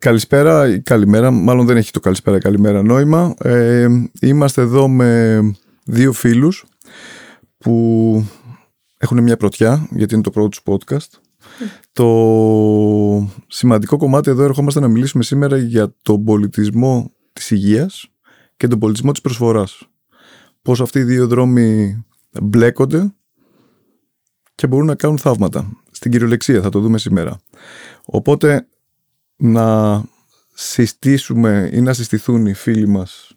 Καλησπέρα ή καλημέρα, μάλλον δεν έχει το καλησπέρα καλημέρα νόημα. Ε, είμαστε εδώ με δύο φίλους που έχουν μια πρωτιά, γιατί είναι το πρώτο τους podcast. Το σημαντικό κομμάτι εδώ ερχόμαστε να μιλήσουμε σήμερα για τον πολιτισμό της υγείας και τον πολιτισμό της προσφοράς. Πώς αυτοί οι δύο δρόμοι μπλέκονται και μπορούν να κάνουν θαύματα. Στην κυριολεξία θα το δούμε σήμερα. Οπότε να συστήσουμε ή να συστηθούν οι φίλοι μας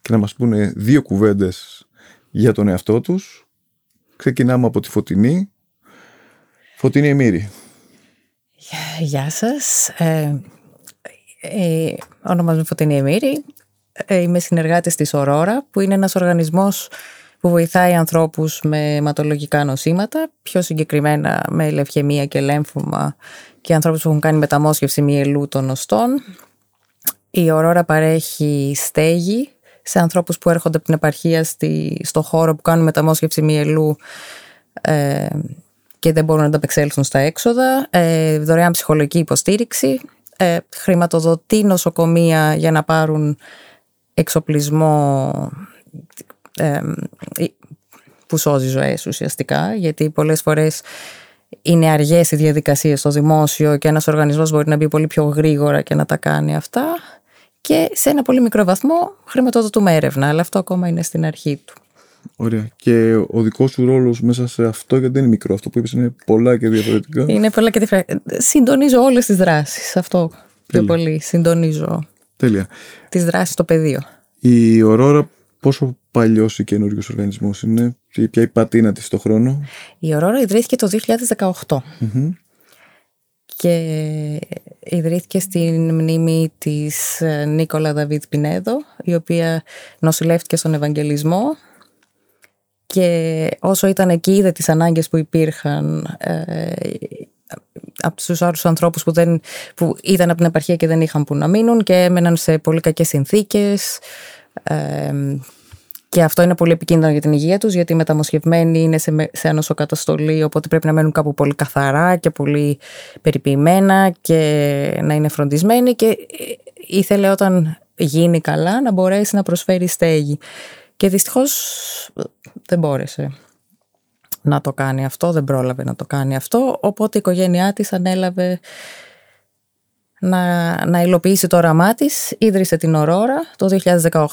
και να μας πούνε δύο κουβέντες για τον εαυτό τους. Ξεκινάμε από τη Φωτεινή. Φωτεινή Εμμύρη. Γεια σας. Ε, ε, ονομάζομαι Φωτεινή Εμμύρη. Ε, είμαι συνεργάτης της Ορόρα, που είναι ένας οργανισμός που βοηθάει ανθρώπους με αιματολογικά νοσήματα, πιο συγκεκριμένα με λευχαιμία και λέμφωμα και ανθρώπους που έχουν κάνει μεταμόσχευση μυελού των οστών. Η Ορόρα παρέχει στέγη σε ανθρώπους που έρχονται από την επαρχία στη, στο χώρο που κάνουν μεταμόσχευση μυελού ε, και δεν μπορούν να ανταπεξέλθουν στα έξοδα. Ε, δωρεάν ψυχολογική υποστήριξη. Ε, χρηματοδοτεί νοσοκομεία για να πάρουν εξοπλισμό ε, που σώζει ζωές ουσιαστικά γιατί πολλές φορές είναι αργές οι διαδικασίες στο δημόσιο και ένας οργανισμός μπορεί να μπει πολύ πιο γρήγορα και να τα κάνει αυτά και σε ένα πολύ μικρό βαθμό χρηματοδοτούμε έρευνα αλλά αυτό ακόμα είναι στην αρχή του. Ωραία. Και ο δικός σου ρόλος μέσα σε αυτό, γιατί δεν είναι μικρό, αυτό που είπες είναι πολλά και διαφορετικά. Είναι πολλά και διαφορετικά. Συντονίζω όλες τις δράσεις. Αυτό πιο πολύ. Συντονίζω. Τέλεια. Τις δράσεις στο πεδίο. Η Ορόρα πόσο παλιός ή καινούριος οργανισμός είναι, ποια η πατίνα της στο χρόνο. Η Ορόρα ιδρύθηκε το 2018. Και ιδρύθηκε στην μνήμη της ε, Νίκολα Δαβίδ Πινέδο, η οποία νοσηλεύτηκε στον Ευαγγελισμό και όσο ήταν εκεί είδε τις ανάγκες που υπήρχαν ε, από τους άλλους ανθρώπους που, δεν, που ήταν από την επαρχία και δεν είχαν που να μείνουν και έμεναν σε πολύ κακές συνθήκες και αυτό είναι πολύ επικίνδυνο για την υγεία τους γιατί οι μεταμοσχευμένοι είναι σε, σε ανοσοκαταστολή οπότε πρέπει να μένουν κάπου πολύ καθαρά και πολύ περιποιημένα και να είναι φροντισμένοι και ήθελε όταν γίνει καλά να μπορέσει να προσφέρει στέγη. Και δυστυχώς δεν μπόρεσε να το κάνει αυτό, δεν πρόλαβε να το κάνει αυτό, οπότε η οικογένειά της ανέλαβε να, να υλοποιήσει το όραμά της. Ίδρυσε την Ορόρα το 2018.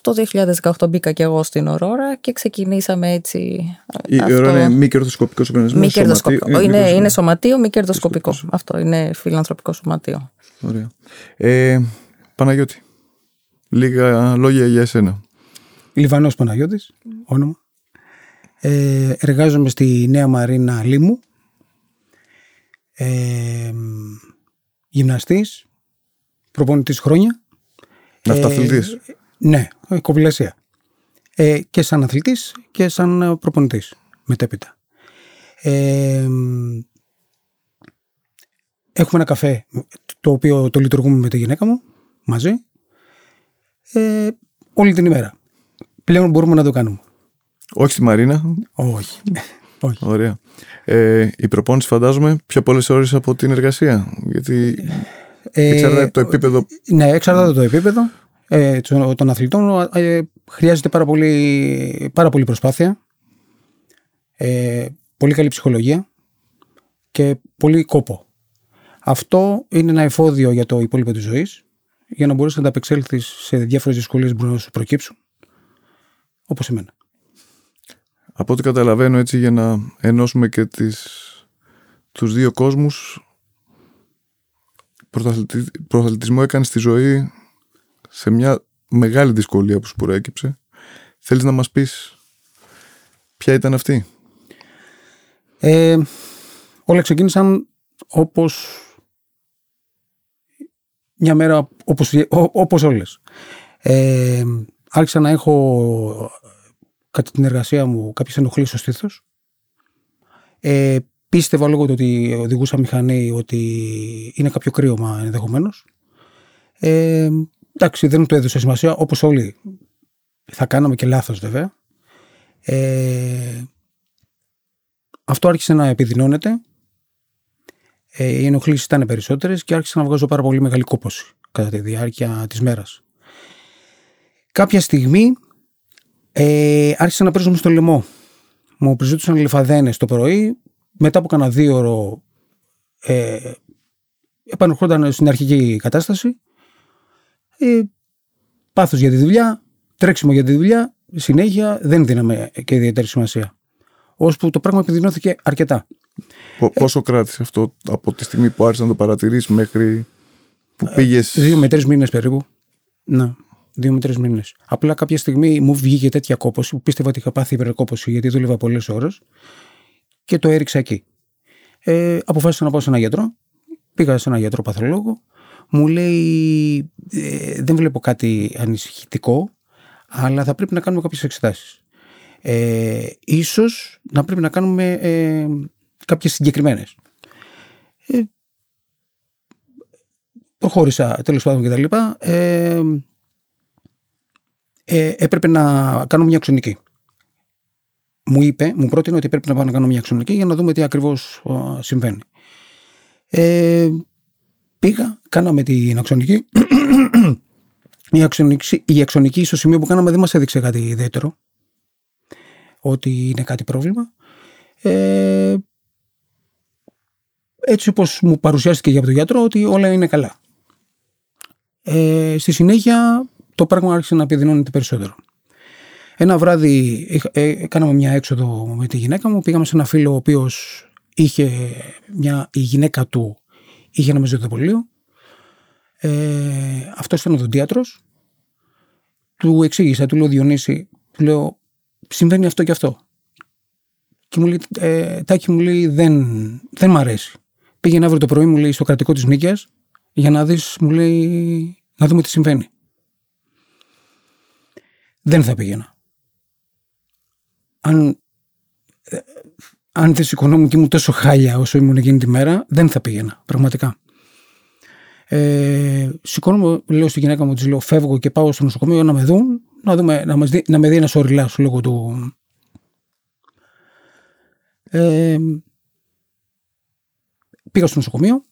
Το 2018 μπήκα και εγώ στην Ορόρα και ξεκινήσαμε έτσι. Η αυτό... Ορόρα είναι μη κερδοσκοπικός οργανισμός. Μη κερδοσκοπικό. Είναι, είναι, είναι σωματείο, μη κερδοσκοπικό. Αυτό είναι φιλανθρωπικό σωματείο. Ωραία. Ε, Παναγιώτη, λίγα λόγια για εσένα. Λιβανός Παναγιώτης, όνομα. Ε, εργάζομαι στη Νέα Μαρίνα Λίμου. Ε, γυμναστής, προπονητής χρόνια. Ναυταθλητής. Ε, ναι, κοπηλασία. Ε, και σαν αθλητής και σαν προπονητής μετέπειτα. Ε, έχουμε ένα καφέ το οποίο το λειτουργούμε με τη γυναίκα μου μαζί ε, όλη την ημέρα. Πλέον μπορούμε να το κάνουμε. Όχι στη Μαρίνα. Όχι. Όχι. Ωραία. Ε, η προπόνηση φαντάζομαι πιο πολλές ώρες από την εργασία. Γιατί ε, εξαρτάται το επίπεδο. Ναι, εξαρτάται το επίπεδο ε, των αθλητών. Ε, χρειάζεται πάρα πολύ, πάρα πολύ προσπάθεια. Ε, πολύ καλή ψυχολογία και πολύ κόπο. Αυτό είναι ένα εφόδιο για το υπόλοιπο της ζωής για να μπορέσεις να ανταπεξέλθεις σε διάφορες δυσκολίες που μπορούν να σου προκύψουν όπως εμένα. Από ό,τι καταλαβαίνω έτσι για να ενώσουμε και τις, τους δύο κόσμους πρωταθλητισμό έκανε στη ζωή σε μια μεγάλη δυσκολία που σου προέκυψε. Θέλεις να μας πεις ποια ήταν αυτή; Ε, όλα ξεκίνησαν όπως μια μέρα όπως, όπως όλες. Ε, άρχισα να έχω κατά την εργασία μου κάποιε ενοχλήσει στο στήθος. Ε, πίστευα λόγω του ότι οδηγούσα μηχανή ότι είναι κάποιο κρύωμα ενδεχομένως. Ε, εντάξει, δεν του έδωσα σημασία, όπως όλοι θα κάναμε και λάθος βέβαια. Ε, αυτό άρχισε να επιδεινώνεται. Ε, οι ενοχλήσεις ήταν περισσότερες και άρχισα να βγάζω πάρα πολύ μεγάλη κόπωση κατά τη διάρκεια της μέρας. Κάποια στιγμή ε, άρχισα να παίζω στο λαιμό. Μου επιζήτησαν λιφαδένες το πρωί. Μετά από κανένα δύο ώρο ε, επανερχόταν στην αρχική κατάσταση. Ε, πάθος για τη δουλειά, τρέξιμο για τη δουλειά, συνέχεια δεν δίναμε και ιδιαίτερη σημασία. Ώσπου το πράγμα επιδεινώθηκε αρκετά. πόσο κράτησε αυτό από τη στιγμή που άρχισες να το παρατηρήσει μέχρι που ε, πήγες; Δύο με τρεις μήνες περίπου. Ναι. Δύο με τρεις μήνες. Απλά κάποια στιγμή μου βγήκε τέτοια κόπωση που πίστευα ότι είχα πάθει υπερκόπωση γιατί δούλευα πολλές ώρες και το έριξα εκεί. Ε, αποφάσισα να πάω σε ένα γιατρό. Πήγα σε ένα γιατρό παθολόγο. Μου λέει ε, δεν βλέπω κάτι ανησυχητικό αλλά θα πρέπει να κάνουμε κάποιες εξετάσεις. Ε, ίσως να πρέπει να κάνουμε ε, κάποιες συγκεκριμένες. Ε, προχώρησα τέλος πάντων και τα λοιπά. Ε, ε, έπρεπε να κάνω μια αξονική. Μου είπε, μου πρότεινε ότι πρέπει να πάω να κάνω μια αξονική για να δούμε τι ακριβώς συμβαίνει. Ε, πήγα, κάναμε την αξονική. η, αξονική η αξονική στο σημείο που κάναμε δεν μας έδειξε κάτι ιδιαίτερο. Ότι είναι κάτι πρόβλημα. Ε, έτσι όπως μου παρουσιάστηκε για τον γιατρό ότι όλα είναι καλά. Ε, στη συνέχεια το πράγμα άρχισε να επιδεινώνεται περισσότερο. Ένα βράδυ ε, κάναμε μια έξοδο με τη γυναίκα μου, πήγαμε σε ένα φίλο ο οποίος είχε μια, η γυναίκα του είχε ένα μεζοδοπολείο. Ε, αυτός ήταν οδοντίατρος. Του εξήγησα, του λέω Διονύση, του λέω συμβαίνει αυτό και αυτό. Και μου λέει, ε, Τάκη μου λέει δεν, δεν μ' αρέσει. Πήγαινε αύριο το πρωί μου λέει στο κρατικό της Νίκαιας για να δεις μου λέει να δούμε τι συμβαίνει. Δεν θα πήγαινα. Αν, ε, αν δεν σηκωνόμουν και ήμουν τόσο χάλια όσο ήμουν εκείνη τη μέρα, δεν θα πήγαινα, πραγματικά. Ε, σηκώνομαι, λέω στη γυναίκα μου, της λέω φεύγω και πάω στο νοσοκομείο να με δουν, να, δούμε, να, μας δει, να με δει ένας οριλάς λόγω του... Ε, πήγα στο νοσοκομείο,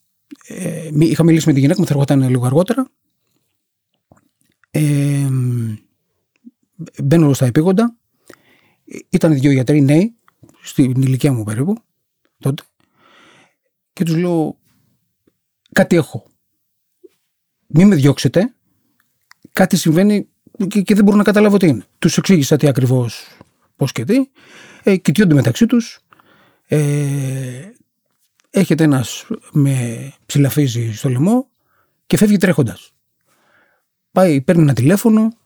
ε, είχα μιλήσει με τη γυναίκα μου, θα έρχονταν λίγο αργότερα. Ε, μπαίνω στα επίγοντα. Ήταν δύο γιατροί νέοι, στην ηλικία μου περίπου, τότε. Και τους λέω, κάτι έχω. Μην με διώξετε. Κάτι συμβαίνει και, δεν μπορώ να καταλάβω τι είναι. Τους εξήγησα τι ακριβώς, πώς και τι. Ε, κοιτιούνται μεταξύ τους. Ε, έχετε ένας με ψηλαφίζει στο λαιμό και φεύγει τρέχοντας. Πάει, παίρνει ένα τηλέφωνο,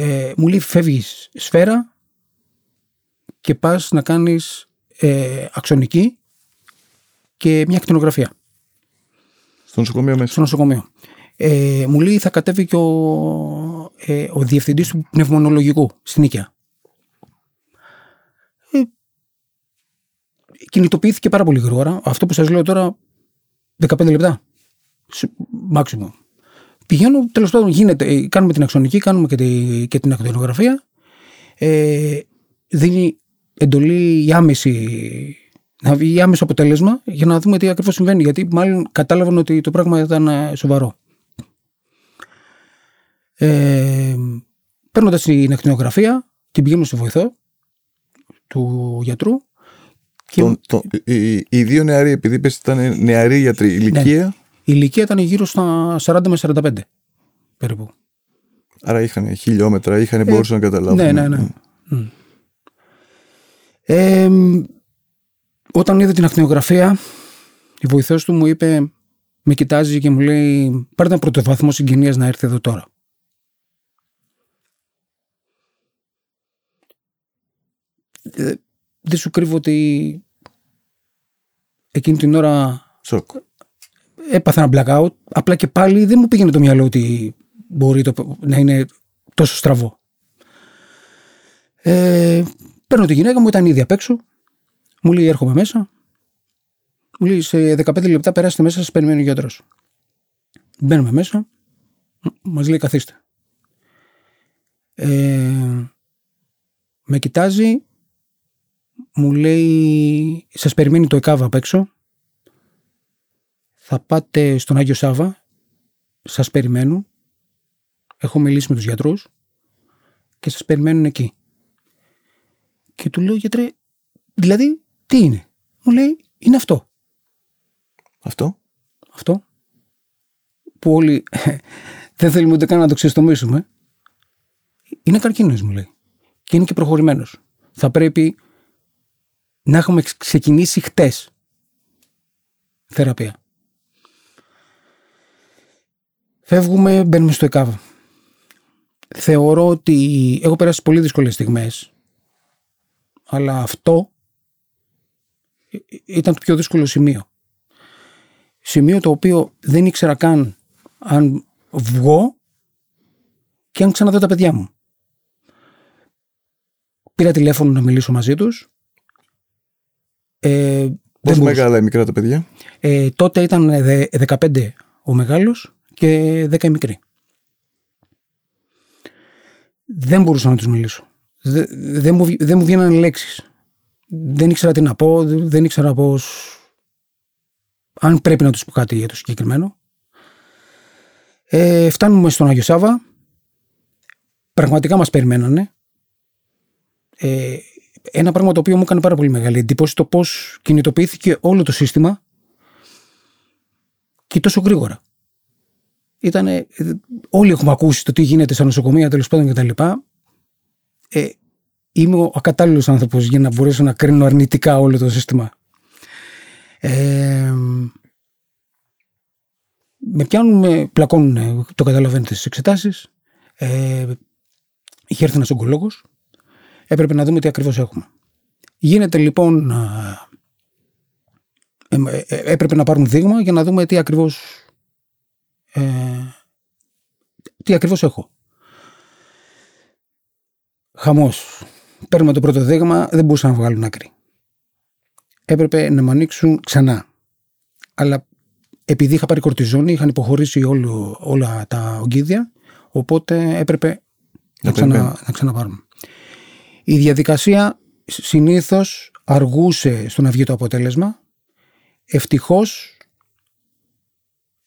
ε, μου λέει φεύγεις σφαίρα και πας να κάνεις ε, αξονική και μια ακτινογραφία. Στο νοσοκομείο μέσα. Στο νοσοκομείο. Ε, μου λέει θα κατέβει και ο, ε, ο διευθυντής του πνευμονολογικού στην Νίκαια. Ε, κινητοποιήθηκε πάρα πολύ γρήγορα. Αυτό που σας λέω τώρα 15 λεπτά. Μάξιμο. Πηγαίνω, τέλος πάντων, γίνεται, ε, κάνουμε την αξονική, κάνουμε και, τη, και την ακτινογραφία. Ε, δίνει εντολή η άμεση, να βγει άμεσο αποτέλεσμα για να δούμε τι ακριβώς συμβαίνει. Γιατί μάλλον κατάλαβαν ότι το πράγμα ήταν ε, σοβαρό. Ε, Παίρνοντας την ακτινογραφία, την πηγαίνω στο βοηθό του γιατρού. Και... Τον, τον, οι, οι, δύο νεαροί, επειδή είπες ήταν νεαροί γιατροί, ναι. ηλικία. Ναι. Η ηλικία ήταν γύρω στα 40 με 45 περίπου. Άρα είχαν χιλιόμετρα, είχαν, ε, μπορούσαν να καταλάβουν. Ναι, ναι, ναι. Mm. Ε, όταν είδε την ακτινογραφία, η βοηθός του μου είπε, με κοιτάζει και μου λέει πάρε ένα πρωτοβάθμο συγγενείας να έρθει εδώ τώρα. Ε, δεν σου κρύβω ότι εκείνη την ώρα Σοκ έπαθα ένα blackout. Απλά και πάλι δεν μου πήγαινε το μυαλό ότι μπορεί το, να είναι τόσο στραβό. Ε, παίρνω τη γυναίκα μου, ήταν ήδη απ' έξω. Μου λέει έρχομαι μέσα. Μου λέει σε 15 λεπτά περάστε μέσα, σας περιμένει ο γιατρός. Μπαίνουμε μέσα. Μας λέει καθίστε. Ε, με κοιτάζει. Μου λέει σας περιμένει το ΕΚΑΒ απ' έξω θα πάτε στον Άγιο Σάβα, σας περιμένουν, έχω μιλήσει με τους γιατρούς και σας περιμένουν εκεί. Και του λέω γιατρέ, δηλαδή τι είναι; Μου λέει είναι αυτό. Αυτό; Αυτό που όλοι δεν θέλουμε ούτε καν να το ξεστομίσουμε. Είναι καρκίνος μου λέει. Και είναι και προχωρημένος. Θα πρέπει να έχουμε ξεκινήσει χτες θεραπεία. Φεύγουμε, μπαίνουμε στο ΕΚΑΒ. Θεωρώ ότι έχω περάσει πολύ δύσκολες στιγμές αλλά αυτό ήταν το πιο δύσκολο σημείο. Σημείο το οποίο δεν ήξερα καν αν βγω και αν ξαναδώ τα παιδιά μου. Πήρα τηλέφωνο να μιλήσω μαζί τους. Ε, Πόσο μεγάλα μικρά τα παιδιά; Ε, τότε ήταν 15 ο μεγάλος και 10 η μικρή. Δεν μπορούσα να τους μιλήσω. Δεν, δεν, μου, δεν μου βγαίνανε λέξεις. Δεν ήξερα τι να πω, δεν ήξερα πώς... Αν πρέπει να τους πω κάτι για το συγκεκριμένο. Ε, φτάνουμε στον Άγιο Σάβα. Πραγματικά μας περιμένανε. Ε, ένα πράγμα το οποίο μου έκανε πάρα πολύ μεγάλη εντύπωση το πώς κινητοποιήθηκε όλο το σύστημα και τόσο γρήγορα. Ήτανε, όλοι έχουμε ακούσει το τι γίνεται στα νοσοκομεία τέλος πάντων κτλ. Ε, είμαι ο ακατάλληλος άνθρωπος για να μπορέσω να κρίνω αρνητικά όλο το σύστημα. Ε, με πιάνουν, με πλακώνουν, το καταλαβαίνετε στις εξετάσεις. Ε, είχε έρθει ένας ογκολόγος. Έπρεπε να δούμε τι ακριβώς έχουμε. Γίνεται λοιπόν. Ε, ε, έπρεπε να πάρουν δείγμα για να δούμε τι ακριβώς. Ε, τι ακριβώς έχω; Χαμός. Παίρνουμε το πρώτο δείγμα, δεν μπορούσαν να βγάλουν άκρη. Έπρεπε να με ανοίξουν ξανά. Αλλά επειδή είχα πάρει κορτιζόνη, είχαν υποχωρήσει όλο, όλα τα ογκίδια, οπότε έπρεπε να, ξανα, να ξαναπάρουμε. Η διαδικασία συνήθως αργούσε στο να βγει το αποτέλεσμα. Ευτυχώς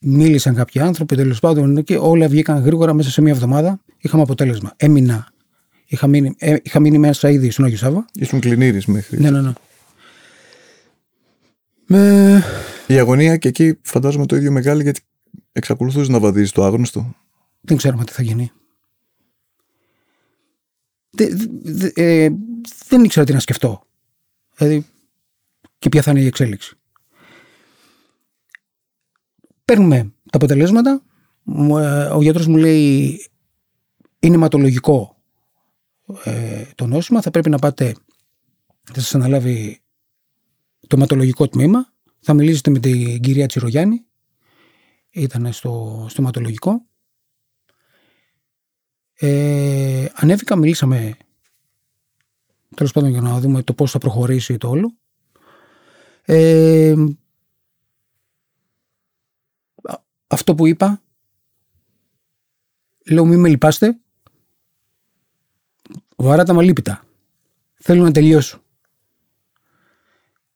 μίλησαν κάποιοι άνθρωποι, τέλος πάντων, και όλα βγήκαν γρήγορα μέσα σε μία εβδομάδα. Είχαμε αποτέλεσμα. Έμεινα. Είχα μείνει, ε, είχα μείνει μέσα ήδη στον Άγιο Σάβα. Ήσουν κλινήρης μέχρι. Ναι, ναι, ναι. Με... Η αγωνία και εκεί φαντάζομαι το ίδιο μεγάλη γιατί εξακολουθούσε να βαδίζει το άγνωστο. Δεν ξέρουμε τι θα γίνει. Δε, δε, ε, δεν ήξερα τι να σκεφτώ. Δηλαδή, και ποια θα είναι η εξέλιξη. Παίρνουμε τα αποτελέσματα. Ε, ο γιατρός μου λέει είναι αιματολογικό ε, το νόσημα. Θα πρέπει να πάτε, θα σας αναλάβει το αιματολογικό τμήμα θα μιλήσετε με την κυρία Τσιρογιάννη. Ήταν στο στοματολογικό. Ε, ανέβηκα, μιλήσαμε τέλος πάντων για να δούμε το πώς θα προχωρήσει το όλο. Ε, αυτό που είπα, λέω μην με λυπάστε, βαρά τα μαλίπητα. Θέλω να τελειώσω.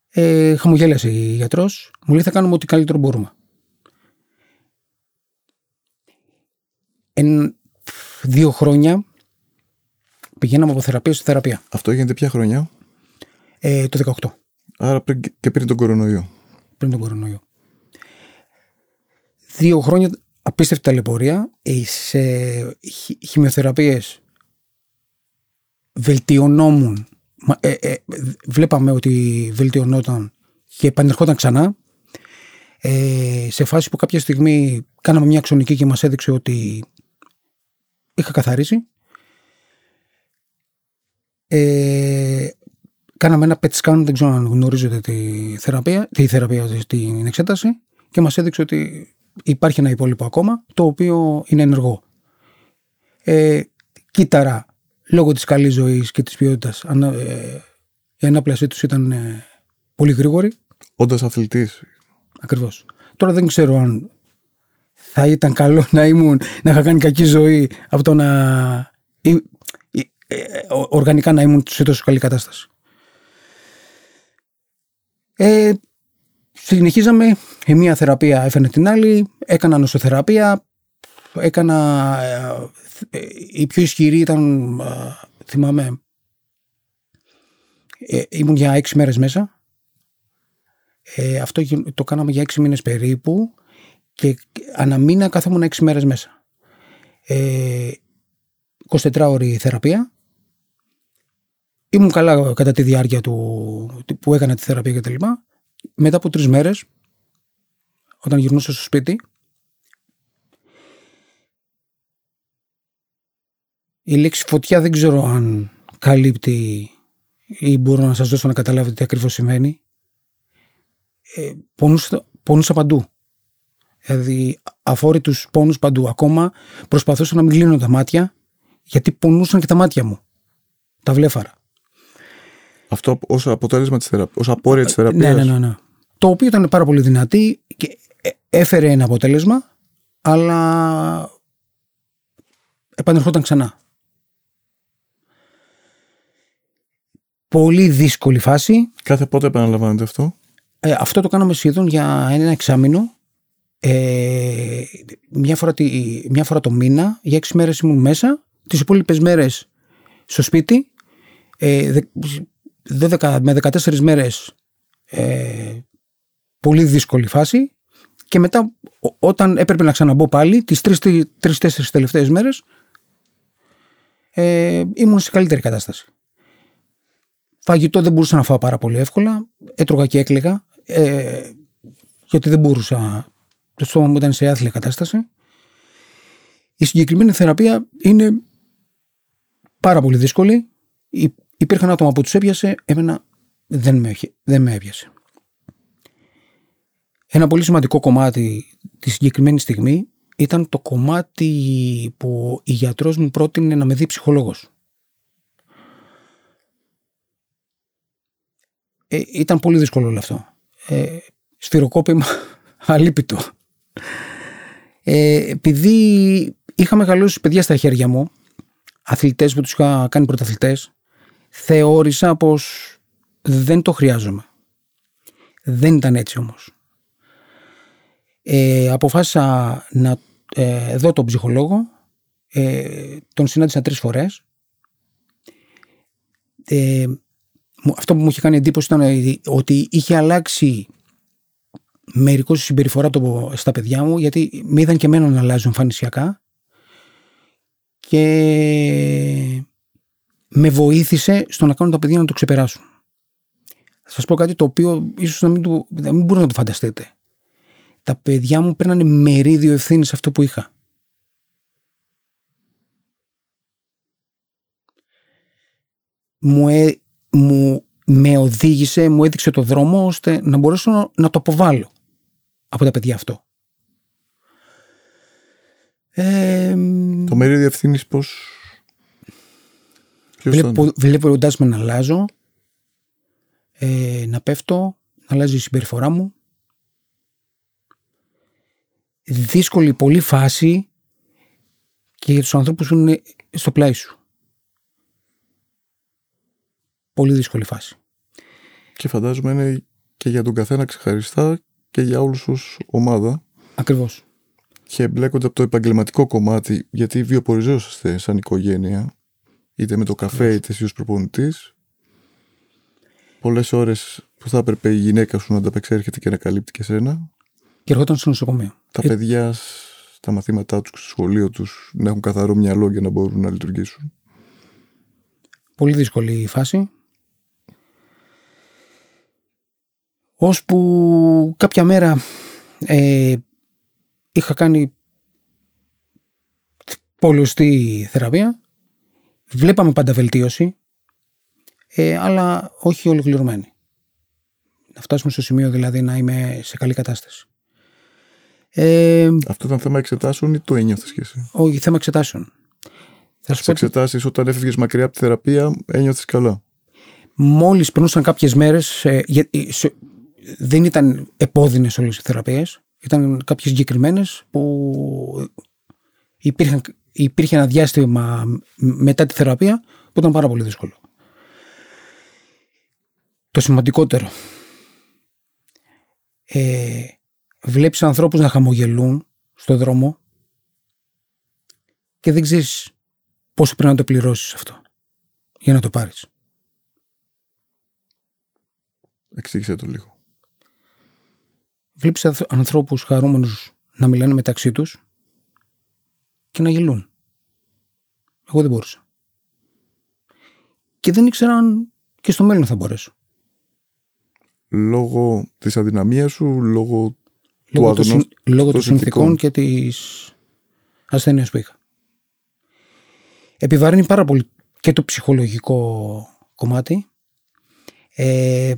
Ε, χαμογέλασε η γιατρός, μου λέει θα κάνουμε ό,τι καλύτερο μπορούμε. Εν δύο χρόνια πηγαίναμε από θεραπεία σε θεραπεία. Αυτό γίνεται ποια χρονιά; Ε, το 18. Άρα πριν, και πριν τον κορονοϊό. Πριν τον κορονοϊό. Δύο χρόνια απίστευτη ταλαιπωρία. Ε, σε χημειοθεραπείες βελτιωνόμουν ε, ε, βλέπαμε ότι βελτιωνόταν και επανερχόταν ξανά. Ε, σε φάση που κάποια στιγμή κάναμε μια αξονική και μας έδειξε ότι είχα καθαρίσει. Ε, κάναμε ένα PET scan, δεν ξέρω αν γνωρίζετε τη θεραπεία, τη θεραπεία, την εξέταση και μας έδειξε ότι υπάρχει ένα υπόλοιπο ακόμα, το οποίο είναι ενεργό. Ε, κύτταρα λόγω της καλής ζωής και της ποιότητας ε, η ανάπλασή τους ήταν ε, πολύ γρήγορη. Όντας αθλητής. Ακριβώς. Τώρα δεν ξέρω αν θα ήταν καλό να ήμουν, να είχα κάνει κακή ζωή από το να ε, οργανικά να ήμουν σε τόσο καλή κατάσταση. Ε, συνεχίζαμε. Η μία θεραπεία έφερε την άλλη. Έκανα νοσοθεραπεία. Έκανα. ε, ε, η πιο ισχυρή ήταν. ε, θυμάμαι. ε, ήμουν για έξι μέρες μέσα. Ε, αυτό γι- το κάναμε για έξι μήνες περίπου και ανά μήνα κάθομουν έξι μέρες μέσα. Ε, 24 ώρη θεραπεία. Ήμουν καλά κατά τη διάρκεια του, που έκανα τη θεραπεία και τα λοιπά. Μετά από τρεις μέρες, όταν γυρνούσα στο σπίτι, η λέξη φωτιά δεν ξέρω αν καλύπτει ή μπορώ να σας δώσω να καταλάβετε τι ακριβώς σημαίνει. Ε, πονούσα, πονούσα παντού. Δηλαδή αφόρητους πόνους παντού. Ακόμα προσπαθούσα να μην κλείνω τα μάτια γιατί πονούσαν και τα μάτια μου. Τα βλέφαρα. Αυτό ως αποτέλεσμα της θεραπείας, ως απόρρια της Ναι, θεραπείας. ναι, ναι, ναι. Το οποίο ήταν πάρα πολύ δυνατή και ε, έφερε ένα αποτέλεσμα, αλλά επανερχόταν ξανά. Πολύ δύσκολη φάση. Κάθε πότε επαναλαμβάνεται αυτό; Ε, αυτό το κάναμε σχεδόν για ένα εξάμεινο. Ε, μια, φορά τη, μια φορά το μήνα, για έξι μέρες ήμουν μέσα. Τις υπόλοιπες μέρες στο σπίτι. Ε, δε- 12 με 14 μέρες ε, πολύ δύσκολη φάση. Και μετά ο- όταν έπρεπε να ξαναμπω πάλι, τις τρεις-τέσσερις τελευταίες μέρες, ε, ήμουν σε καλύτερη κατάσταση. Φαγητό δεν μπορούσα να φάω πάρα πολύ εύκολα. Έτρωγα και έκλαιγα. Ε, γιατί δεν μπορούσα. Το στόμα μου ήταν σε άθλια κατάσταση. Η συγκεκριμένη θεραπεία είναι πάρα πολύ δύσκολη. Υ- Υπήρχαν άτομα που τους έπιασε, εμένα δεν με, έχει- δεν με έπιασε. Ένα πολύ σημαντικό κομμάτι τη συγκεκριμένη στιγμή ήταν το κομμάτι που η γιατρός μου πρότεινε να με δει ψυχολόγος. Ε, ήταν πολύ δύσκολο όλο αυτό. Ε, σφυροκόπημα αλίπητο. Ε, επειδή είχα μεγαλώσει παιδιά στα χέρια μου, αθλητές που τους είχα κάνει πρωταθλητές, θεώρησα πως δεν το χρειάζομαι. Δεν ήταν έτσι όμως. Ε, αποφάσισα να ε, δω τον ψυχολόγο, ε, τον συνάντησα τρεις φορές. Ε, μου- αυτό που μου είχε κάνει εντύπωση ήταν ότι- ότι είχε αλλάξει μερικώς η συμπεριφορά του στα παιδιά μου γιατί με είδαν και εμένα να αλλάζω εμφανισιακά και με βοήθησε στο να κάνω τα παιδιά να το ξεπεράσουν. Θα σας πω κάτι το οποίο ίσως να μην, το, να μην μπορείτε να το φανταστείτε. Τα παιδιά μου παίρνανε μερίδιο ευθύνης σε αυτό που είχα. Μου, ε, μου με οδήγησε, μου έδειξε το δρόμο ώστε να μπορέσω να, να το αποβάλω από τα παιδιά αυτό. Ε, Το μερίδιο ευθύνης πώ. βλέπω, βλέποντας με να αλλάζω, ε, να πέφτω, να αλλάζει η συμπεριφορά μου. Δύσκολη πολύ φάση και για τους ανθρώπους που είναι στο πλάι σου. Πολύ δύσκολη φάση. Και φαντάζομαι είναι και για τον καθένα ξεχαριστά και για όλους ως ομάδα. Ακριβώς. Και εμπλέκονται από το επαγγελματικό κομμάτι, γιατί βιοποριζόσαστε σαν οικογένεια, είτε με το καφέ είτε εσύ ως προπονητής. Πολλές ώρες που θα έπρεπε η γυναίκα σου να ανταπεξέρχεται και να καλύπτει και σένα. Και ερχόταν στο νοσοκομείο. Τα Ε, παιδιά στα μαθήματά τους, στο σχολείο τους, να έχουν καθαρό μυαλό για να μπορούν να λειτουργήσουν. Πολύ δύσκολη η φάση. Ώσπου κάποια μέρα ε, είχα κάνει πολλωστή θεραπεία. Βλέπαμε πάντα βελτίωση, ε, αλλά όχι ολοκληρωμένη. Να φτάσουμε στο σημείο δηλαδή να είμαι σε καλή κατάσταση. Ε, Αυτό ήταν θέμα εξετάσεων ή το ένιωθες και εσύ; όχι, θέμα εξετάσεων. Θα σου Στι πω ότι εξετάσεις, όταν έφευγε μακριά από τη θεραπεία, ένιωθες καλά; μόλις περνούσαν κάποιες μέρες, ε, για- ε, σε- δεν ήταν επώδυνες όλες οι θεραπείες, ήταν κάποιες συγκεκριμένες που υπήρχαν, υπήρχε ένα διάστημα μετά τη θεραπεία που ήταν πάρα πολύ δύσκολο. Το σημαντικότερο, ε, βλέπεις ανθρώπους να χαμογελούν στο δρόμο και δεν ξέρεις πόσο πρέπει να το πληρώσεις αυτό για να το πάρεις. Εξήγησε το λίγο. Βλέπεις ανθρώπους χαρούμενους να μιλάνε μεταξύ τους και να γελούν. Εγώ δεν μπορούσα. Και δεν ήξερα αν και στο μέλλον θα μπορέσω. Λόγω της αδυναμίας σου, λόγω, Λόγω, του των, αγνώστου- συν- λόγω των των συνθήκων και της ασθένειας που είχα. Επιβαρύνει πάρα πολύ και το ψυχολογικό κομμάτι. Ε,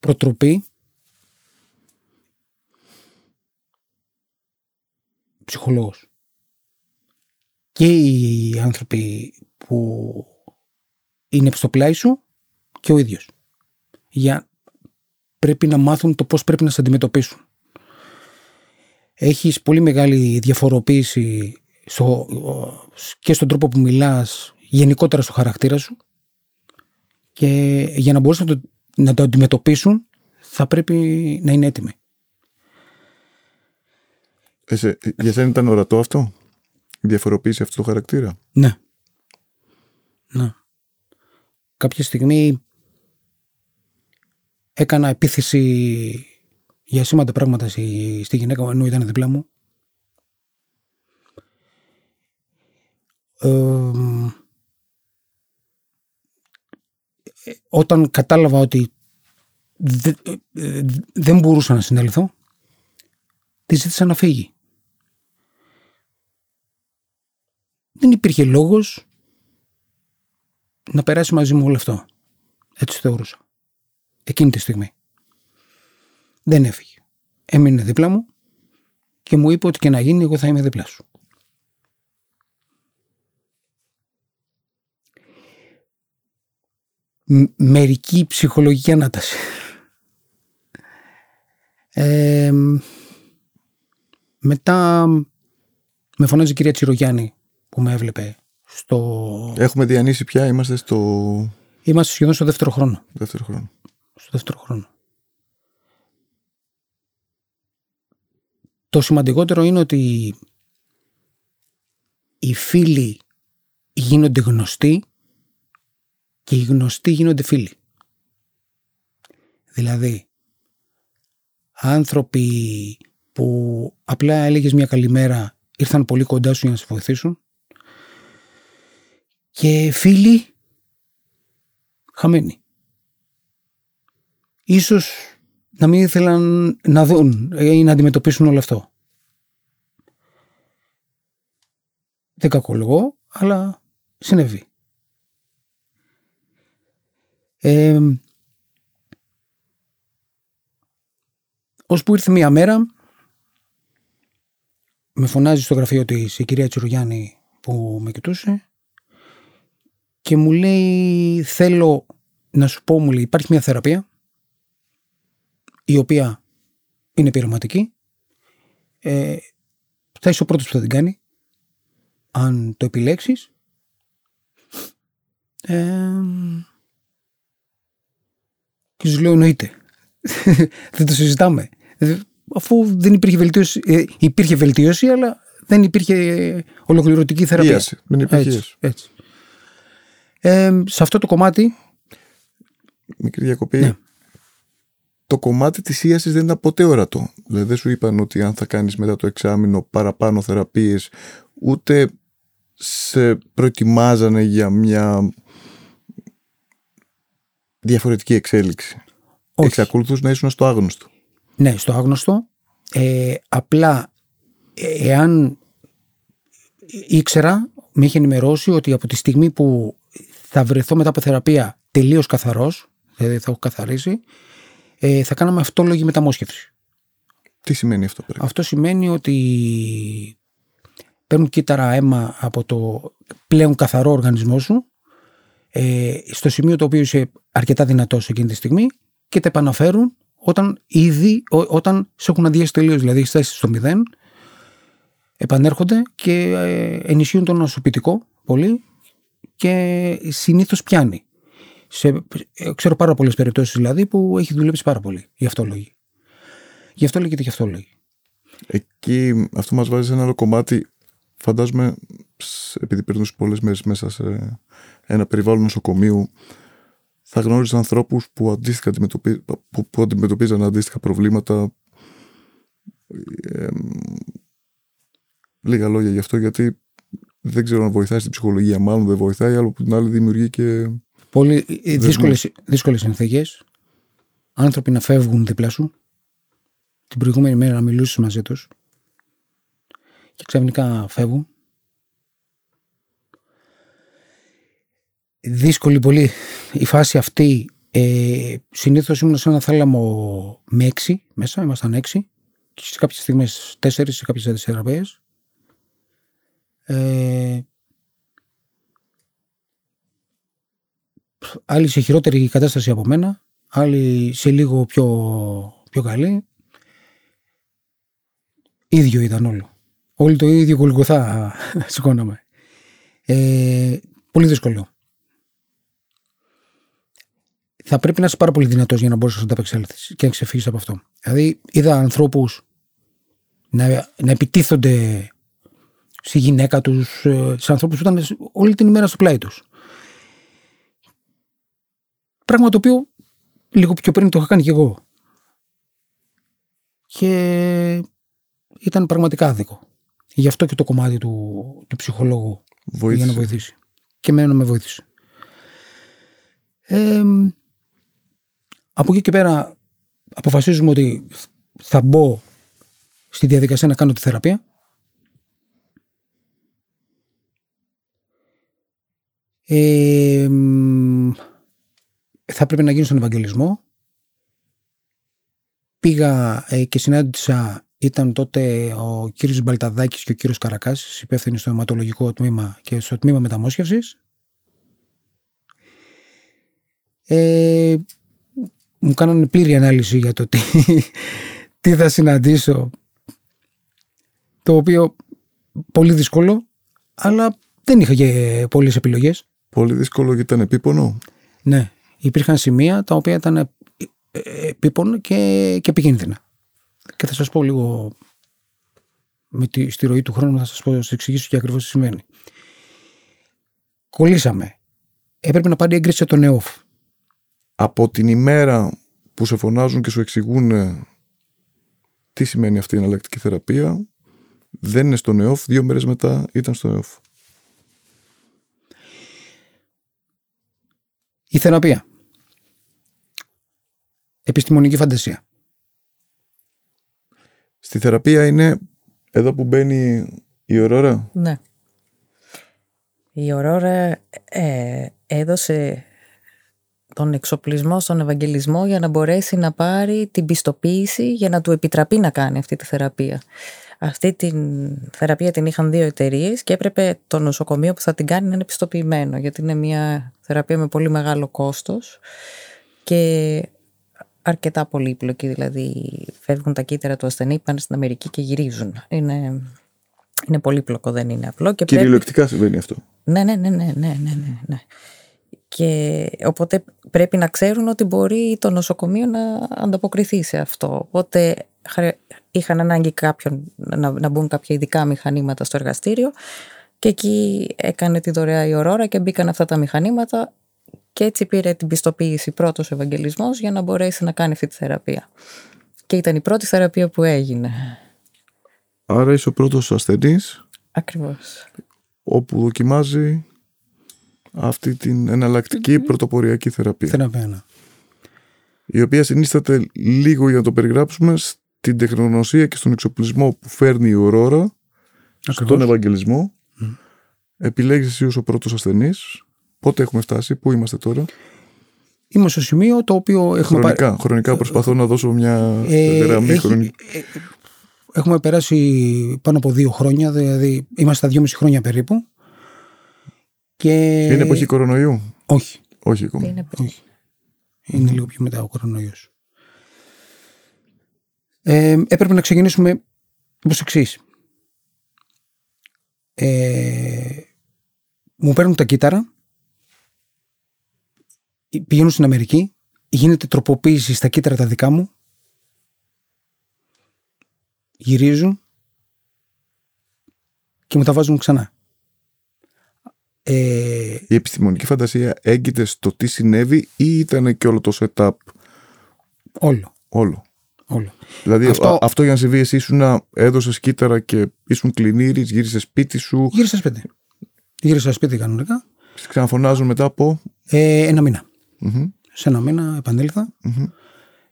προτροπή. Ψυχολόγος. Και οι άνθρωποι που είναι στο πλάι σου και ο ίδιος. Για πρέπει να μάθουν το πώς πρέπει να σε αντιμετωπίσουν. Έχεις πολύ μεγάλη διαφοροποίηση στο, και στον τρόπο που μιλάς, γενικότερα στο χαρακτήρα σου και για να μπορέσουν να το, να το αντιμετωπίσουν θα πρέπει να είναι έτοιμοι. Εσέ, για σένα ήταν ορατό αυτό, η διαφοροποίηση αυτού του χαρακτήρα; Ναι. Ναι. Κάποια στιγμή έκανα επίθεση για σήμαντα πράγματα στη, στη γυναίκα μου ενώ ήταν δίπλα μου. Ε, όταν κατάλαβα ότι δε- ε, δεν μπορούσα να συνέλθω, τη ζήτησα να φύγει. Δεν υπήρχε λόγος να περάσει μαζί μου όλο αυτό. Έτσι θεωρούσα. Εκείνη τη στιγμή. Δεν έφυγε. Έμεινε δίπλα μου και μου είπε ότι και να γίνει εγώ θα είμαι δίπλα σου. Μ- μερική ψυχολογική ανάταση. Ε, μετά με φωνάζει η κυρία Τσιρογιάννη που με έβλεπε στο... Έχουμε διανύσει πια, είμαστε στο Είμαστε σχεδόν στο δεύτερο χρόνο. δεύτερο χρόνο. Στο δεύτερο χρόνο. Το σημαντικότερο είναι ότι οι φίλοι γίνονται γνωστοί και οι γνωστοί γίνονται φίλοι. Δηλαδή, άνθρωποι που απλά έλεγες μια καλημέρα ήρθαν πολύ κοντά σου για να σε βοηθήσουν και φίλοι χαμένοι. Ίσως να μην ήθελαν να δουν ή να αντιμετωπίσουν όλο αυτό. Δεν κακολογώ, αλλά συνέβη. Ε, ως που ήρθε μία μέρα με φωνάζει στο γραφείο της η κυρία Τσιρογιάννη που με κοιτούσε και μου λέει θέλω να σου πω μου λέει υπάρχει μια θεραπεία η οποία είναι πειραματική ε, θα είσαι ο πρώτος που θα την κάνει αν το επιλέξεις ε, και σου λέω εννοείται δεν το συζητάμε Ε, αφού δεν υπήρχε βελτίωση ε, υπήρχε βελτίωση αλλά δεν υπήρχε ολοκληρωτική θεραπεία Ίαση. Δεν υπήρχε έτσι, ίαση. έτσι. Ε, σε αυτό το κομμάτι Μικρή διακοπή. Ναι. Το κομμάτι της ίασης δεν ήταν ποτέ ορατό. Δηλαδή δεν σου είπαν ότι αν θα κάνεις μετά το εξάμεινο παραπάνω θεραπείες ούτε σε προετοιμάζανε για μια διαφορετική εξέλιξη. όχι. Εξακολουθούς να ήσουν στο άγνωστο. Ναι, στο άγνωστο. Ε, απλά ε, εάν ήξερα, με είχε ενημερώσει ότι από τη στιγμή που θα βρεθώ μετά από θεραπεία τελείως καθαρός, δηλαδή θα έχω καθαρίσει, ε, θα κάναμε αυτόλογη μεταμόσχευση. Τι σημαίνει αυτό πρέπει. Αυτό σημαίνει ότι παίρνουν κύτταρα αίμα από το πλέον καθαρό οργανισμό σου ε, στο σημείο το οποίο είσαι αρκετά δυνατός εκείνη τη στιγμή και τα επαναφέρουν όταν ήδη, ό- όταν σε έχουν αδειάσει τελείως, δηλαδή έχεις φτάσει στο μηδέν, επανέρχονται και ε, ενισχύουν τον νοσοποιητικό πολύ και συνήθως πιάνει. Σε, ε, ξέρω πάρα πολλές περιπτώσεις δηλαδή που έχει δουλέψει πάρα πολύ γι' αυτό λόγει. Γι' αυτό λέγεται γι' αυτό λόγει. Εκεί αυτό μας βάζει σε ένα άλλο κομμάτι. Φαντάζομαι, σ- επειδή περνούσε πολλές μέρες μέσα σε ένα περιβάλλον νοσοκομείου, θα γνώριζε ανθρώπους που, αντίστοιχα αντιμετωπί- που, που αντιμετωπίζαν αντίστοιχα προβλήματα. Ε, λίγα λόγια γι' αυτό, γιατί δεν ξέρω αν βοηθάει στην ψυχολογία. Μάλλον δεν βοηθάει, αλλά από την άλλη δημιουργεί και Πολύ ε, δύσκολες, δύσκολες συνθήκες. Άνθρωποι να φεύγουν δίπλα σου. Την προηγούμενη μέρα να μιλήσεις μαζί τους. Και ξαφνικά φεύγουν. Δύσκολη πολύ η φάση αυτή. Ε, συνήθως ήμουν σε ένα θάλαμο με έξι μέσα, ήμασταν έξι. Και σε κάποιες στιγμές τέσσερις, σε κάποιες θεραπείες. Ε, άλλοι σε χειρότερη κατάσταση από μένα, άλλοι σε λίγο πιο, πιο καλή. Ίδιο ήταν όλο. Όλοι το ίδιο γολγοθά σηκώναμε. Ε, πολύ δύσκολο. Θα πρέπει να είσαι πάρα πολύ δυνατός για να μπορείς να ανταπεξέλθεις και να ξεφύγεις από αυτό. Δηλαδή είδα ανθρώπους να, να επιτίθονται στη γυναίκα τους, ε, σε ανθρώπους που ήταν όλη την ημέρα στο πλάι τους. Πράγμα το οποίο λίγο πιο πριν το είχα κάνει κι εγώ. Και ήταν πραγματικά άδικο. Γι' αυτό και το κομμάτι του, του ψυχολόγου για βοήθησε. να βοηθήσει. Και εμένα με βοήθησε. Ε, από εκεί και πέρα αποφασίζουμε ότι θα μπω στη διαδικασία να κάνω τη θεραπεία. Ε, μ, θα πρέπει να γίνω στον Ευαγγελισμό. Πήγα ε, και συνάντησα, ήταν τότε ο κύριος Μπαλταδάκης και ο κύριος Καρακάσης, υπεύθυνοι στο αιματολογικό τμήμα και στο τμήμα μεταμόσχευσης. Ε, μου κάνανε πλήρη ανάλυση για το τι, τι θα συναντήσω, το οποίο πολύ δύσκολο, αλλά δεν είχα και πολλές επιλογές. Πολύ δύσκολο γιατί ήταν επίπονο. Ναι, υπήρχαν σημεία τα οποία ήταν ε, ε, επίπονο και, και επικίνδυνα. Και θα σας πω λίγο με τη, στη ροή του χρόνου θα σας πω, θα σας εξηγήσω και ακριβώς τι σημαίνει. Κολλήσαμε. Έπρεπε να πάρει έγκριση το ΕΟΦ. Από την ημέρα που σε φωνάζουν και σου εξηγούν ε, τι σημαίνει αυτή η εναλλακτική θεραπεία, δεν είναι στον ΕΟΦ, δύο μέρες μετά ήταν στο ΕΟΦ. Η θεραπεία. Επιστημονική φαντασία. Στη θεραπεία είναι εδώ που μπαίνει η ορόρα; Ναι. Η Ορόρα ε, έδωσε τον εξοπλισμό στον Ευαγγελισμό για να μπορέσει να πάρει την πιστοποίηση για να του επιτραπεί να κάνει αυτή τη θεραπεία. Αυτή τη θεραπεία την είχαν δύο εταιρείες και έπρεπε το νοσοκομείο που θα την κάνει να είναι πιστοποιημένο γιατί είναι μια θεραπεία με πολύ μεγάλο κόστος και αρκετά πολύπλοκη, δηλαδή φεύγουν τα κύτταρα του ασθενή, πάνε στην Αμερική και γυρίζουν. Είναι, είναι πολύπλοκο, δεν είναι απλό. Και πρέπει- Κυριολεκτικά συμβαίνει αυτό. ναι, ναι, ναι, ναι, ναι, ναι, ναι, ναι. Και οπότε πρέπει να ξέρουν ότι μπορεί το νοσοκομείο να ανταποκριθεί σε αυτό. Οπότε χρε- είχαν ανάγκη κάποιον να, να μπουν κάποια ειδικά μηχανήματα στο εργαστήριο και εκεί έκανε τη δωρεά η Ορόρα και μπήκαν αυτά τα μηχανήματα και έτσι πήρε την πιστοποίηση πρώτος Ευαγγελισμός για να μπορέσει να κάνει αυτή τη θεραπεία. Και ήταν η πρώτη θεραπεία που έγινε. Άρα είσαι ο πρώτος ασθενής Ακριβώς. όπου δοκιμάζει αυτή την εναλλακτική πρωτοποριακή θεραπεία. Θεραπεία. ναι. η οποία συνίσταται λίγο για να το περιγράψουμε στην τεχνογνωσία και στον εξοπλισμό που φέρνει η Ορόρα στον Ακριβώς. Ευαγγελισμό. Επιλέγεις εσύ ως ο πρώτος ασθενής. Πότε έχουμε φτάσει, πού είμαστε τώρα; Είμαι στο σημείο το οποίο έχουμε πάρει- Χρονικά, χρονικά προσπαθώ να δώσω μια Ε, γραμμή έχει- χρονική. ε, έχουμε περάσει πάνω από δύο χρόνια, δηλαδή είμαστε στα δυόμιση χρόνια περίπου. Και... Είναι εποχή κορονοϊού; Όχι, Όχι ακόμα. Είναι όχι. Είναι λίγο πιο μετά ο κορονοϊός. Ε, έπρεπε να ξεκινήσουμε όπως εξής. Ε, μου παίρνουν τα κύτταρα. Πηγαίνουν στην Αμερική, γίνεται τροποποίηση στα κύτταρα τα δικά μου, γυρίζουν και μου τα βάζουν ξανά. Ε, Η επιστημονική φαντασία έγκυται στο τι συνέβη ή ήταν και όλο το setup; Όλο. όλο. όλο. Δηλαδή Αυτό- αυτό, αυτό για να συμβεί εσύ ήσουν να έδωσες κύτταρα και ήσουν κλινήρης, γύρισες σπίτι σου, Γύρισα σπίτι. Γύρισα σπίτι κανονικά. σε ξαναφωνάζουν μετά από... Ε, ένα μήνα. Μμμ. Σε ένα μήνα επανήλθα. Μμμ.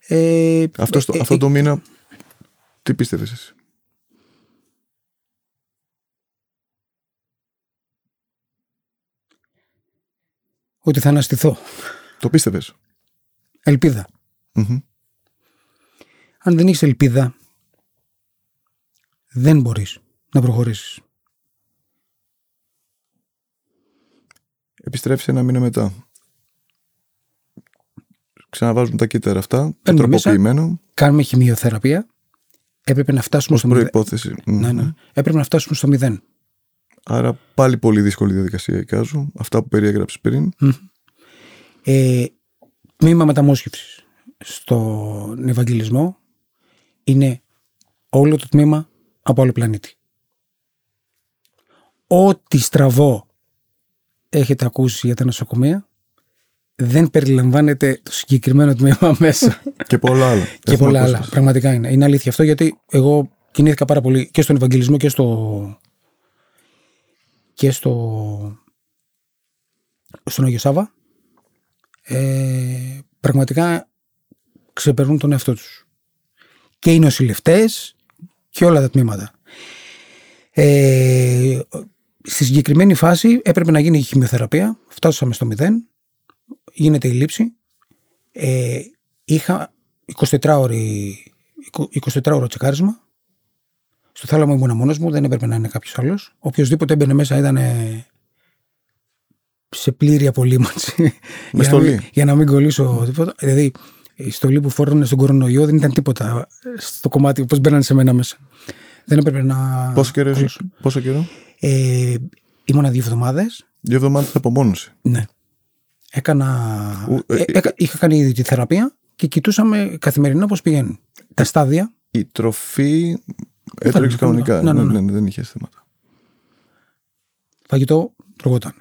Ε, Αυτό, στο- ε, αυτό ε, το μήνα τι πίστευες εσύ; Ότι θα αναστηθώ. Το πίστευες; Ελπίδα. Μμμ. Αν δεν έχεις ελπίδα, δεν μπορείς να προχωρήσεις. Επιστρέφεις ένα μήνα μετά. Ξαναβάζουν τα κύτταρα αυτά, Παίρνουμε μέσα. τροποποιημένο, Κάνουμε χημειοθεραπεία. Έπρεπε να φτάσουμε ως στο μηδέν. προϋπόθεση. Μμμ. Ναι, ναι. Έπρεπε να φτάσουμε στο μηδέν. Άρα πάλι πολύ δύσκολη διαδικασία εικάζω. Αυτά που περιέγραψες πριν. Ε, τμήμα μεταμόσχευσης στον Ευαγγελισμό είναι όλο το τμήμα από άλλο πλανήτη. Ό,τι στραβό έχετε ακούσει για τα νοσοκομεία δεν περιλαμβάνεται το συγκεκριμένο τμήμα μέσα. Και πολλά άλλα. και Έχουμε πολλά ακούσει. άλλα. Πραγματικά είναι. Είναι αλήθεια αυτό γιατί εγώ κινήθηκα πάρα πολύ και στον Ευαγγελισμό και στο. και στο. στον Άγιο Σάβα. Ε, πραγματικά ξεπερνούν τον εαυτό τους. Και οι νοσηλευτές και όλα τα τμήματα. Ε, στη συγκεκριμένη φάση έπρεπε να γίνει η χημειοθεραπεία. Φτάσαμε στο μηδέν. Γίνεται η λήψη. Ε, είχα 24 ώρη 24 ώρο τσεκάρισμα. Στο θάλαμο ήμουν μόνος μου, δεν έπρεπε να είναι κάποιος άλλος. Οποιοδήποτε έμπαινε μέσα ήταν ε, σε πλήρη απολύμανση. για, να στολή. μην, για να μην κολλήσω τίποτα. Δηλαδή, η στολή που φορούν στον κορονοϊό δεν ήταν τίποτα στο κομμάτι πώς μπαίνανε σε μένα μέσα. Δεν έπρεπε να. Πόσο καιρό, κολλήσω. πόσο καιρό; Ε, ήμουνα δύο εβδομάδες. Δύο εβδομάδες απομόνωση. Ναι. Έκανα. Ου, ε, ε, έκα- είχα κάνει ήδη τη θεραπεία και κοιτούσαμε καθημερινά πώς πηγαίνουν. Τα στάδια. Η τροφή έτρεξε κανονικά. Ναι, ναι, ναι. Ναι, ναι, δεν είχε θέματα. Φαγητό τρωγόταν.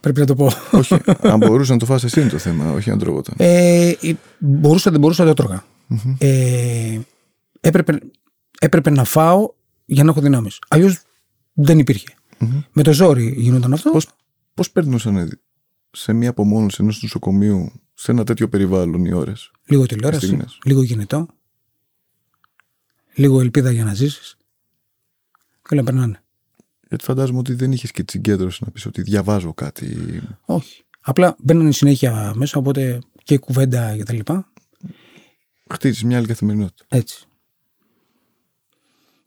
Πρέπει να το πω. όχι, αν μπορούσε να το φας εσύ είναι το θέμα, όχι αν τρώγονταν. Ε, ε, μπορούσα, δεν μπορούσα, δεν το τρώγα. Ε, έπρεπε, έπρεπε να φάω για να έχω δυνάμεις. Αλλιώς δεν υπήρχε. Με το ζόρι γινόταν αυτό. Πώς, πώς περνούσαν σε μια απομόνωση ενός νοσοκομείου σε ένα τέτοιο περιβάλλον οι ώρες. Λίγο τηλεόραση, στιγμές. λίγο κινητό, λίγο ελπίδα για να ζήσεις. Και όλα περνάνε. Γιατί φαντάζομαι ότι δεν είχες και τη συγκέντρωση να πεις ότι διαβάζω κάτι. Όχι. Απλά μπαίνουν συνέχεια μέσα, οπότε και κουβέντα και τα λοιπά. Χτίζεις μια άλλη καθημερινότητα. Έτσι.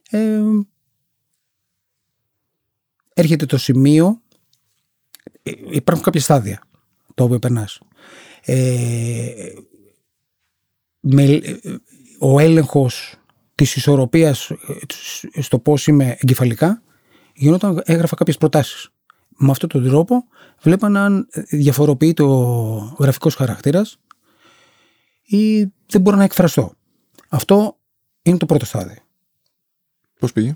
Ε, έρχεται το σημείο, ε, υπάρχουν κάποια στάδια το οποίο περνάς. Ε, με, ε, ο έλεγχος της ισορροπίας ε, στο πώς είμαι εγκεφαλικά γινόταν, έγραφα κάποιες προτάσεις. Με αυτόν τον τρόπο βλέπαν αν διαφοροποιεί το γραφικός χαρακτήρας ή δεν μπορώ να εκφραστώ. Αυτό είναι το πρώτο στάδιο. Πώς πήγε;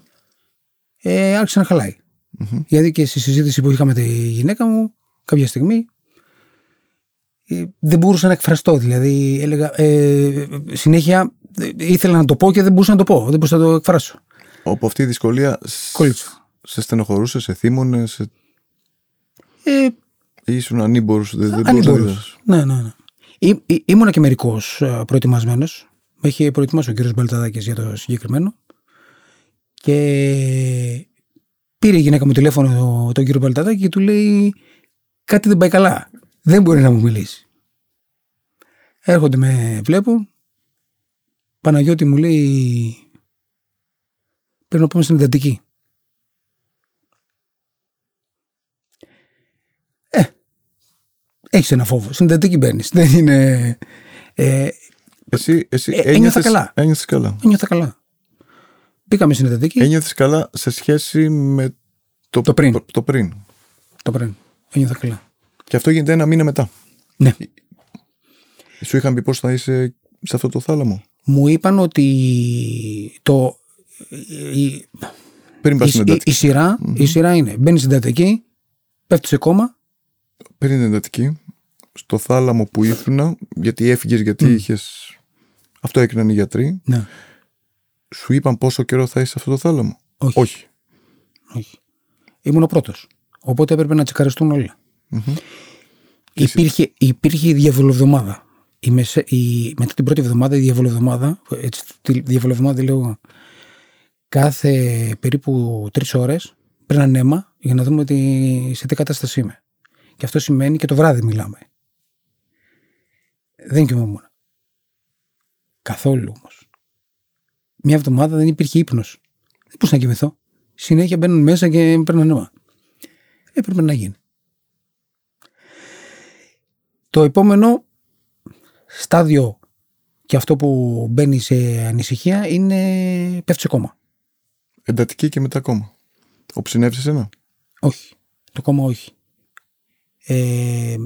Ε, άρχισε να χαλαει Γιατί και στη συζήτηση που είχα με τη γυναίκα μου, κάποια στιγμή, ε, δεν μπορούσα να εκφραστώ. Δηλαδή, έλεγα, ε, συνέχεια ε, ήθελα να το πω και δεν μπορούσα να το πω. Δεν μπορούσα να το εκφράσω. Όπου αυτή η δυσκολία σ- Κόλλησα. σε στενοχωρούσε, σε θύμωνε, σε... Ε, ή ήσουν ανήμπορος, δεν, δεν μπορούσες να ανήμπορος. διδάσεις. Ναι, ναι, ναι. Ή, ή, ήμουνα και μερικώ προετοιμασμένος. Με είχε προετοιμάσει ο κύριος Μπαλταδάκης για το συγκεκριμένο. Και πήρε η γυναίκα μου τηλέφωνο τον κύριο Μπαλταδάκη και του λέει: Κάτι δεν πάει καλά. Δεν μπορεί να μου μιλήσει. Έρχονται με βλέπουν. Παναγιώτη μου λέει: Πρέπει να πάμε στην εντατική. Έχεις ένα φόβο. Στην εντατική μπαίνεις. Δεν είναι. Ε, Εσύ, εσύ Ε, ένιωθα ένιωθες, καλά. ένιωθες καλά. ένιωθα καλά. Μπήκαμε στην εντατική. Ένιωθες καλά σε σχέση με το, Το πριν. Το, πριν. Το πριν. Ένιωθα καλά. Και αυτό γίνεται ένα μήνα μετά. Ναι. Σου είχαν πει πώς θα είσαι σε αυτό το θάλαμο; Μου είπαν ότι το, η, Πριν πας η, στην η, εντατική. η σειρά, η σειρά είναι μπαίνεις στην εντατική, πέφτεις σε κόμμα. Πριν την εντατική, στο θάλαμο που ήσουν, γιατί έφυγες, γιατί είχες. Αυτό έκριναν οι γιατροί. Ναι, Σου είπαν πόσο καιρό θα είσαι σε αυτό το θάλαμο; όχι. Όχι. όχι. Ήμουν ο πρώτος. Οπότε έπρεπε να τσεκαριστούν όλα. Μμμ. Υπήρχε, υπήρχε η διαβολοβδομάδα. Η μεσε, η, μετά την πρώτη εβδομάδα, η διαβολοβδομάδα, έτσι, τη διαβολοβδομάδα λέω εγώ, κάθε περίπου τρεις ώρες παίρναν αίμα για να δούμε ότι, σε τι κατάσταση είμαι. Και αυτό σημαίνει και το βράδυ μιλάμε. Δεν κοιμόμουν. Καθόλου όμως. Μια εβδομάδα δεν υπήρχε ύπνος. Δεν μπορούσα να κοιμηθώ; Συνέχεια μπαίνουν μέσα και παίρνουν αίμα. Έπρεπε να γίνει. Το επόμενο στάδιο και αυτό που μπαίνει σε ανησυχία είναι πέφτει σε κόμμα. Εντατική και μετά ακόμα. Ο ψινεύσει ένα; Όχι. Το κόμμα όχι. Ε,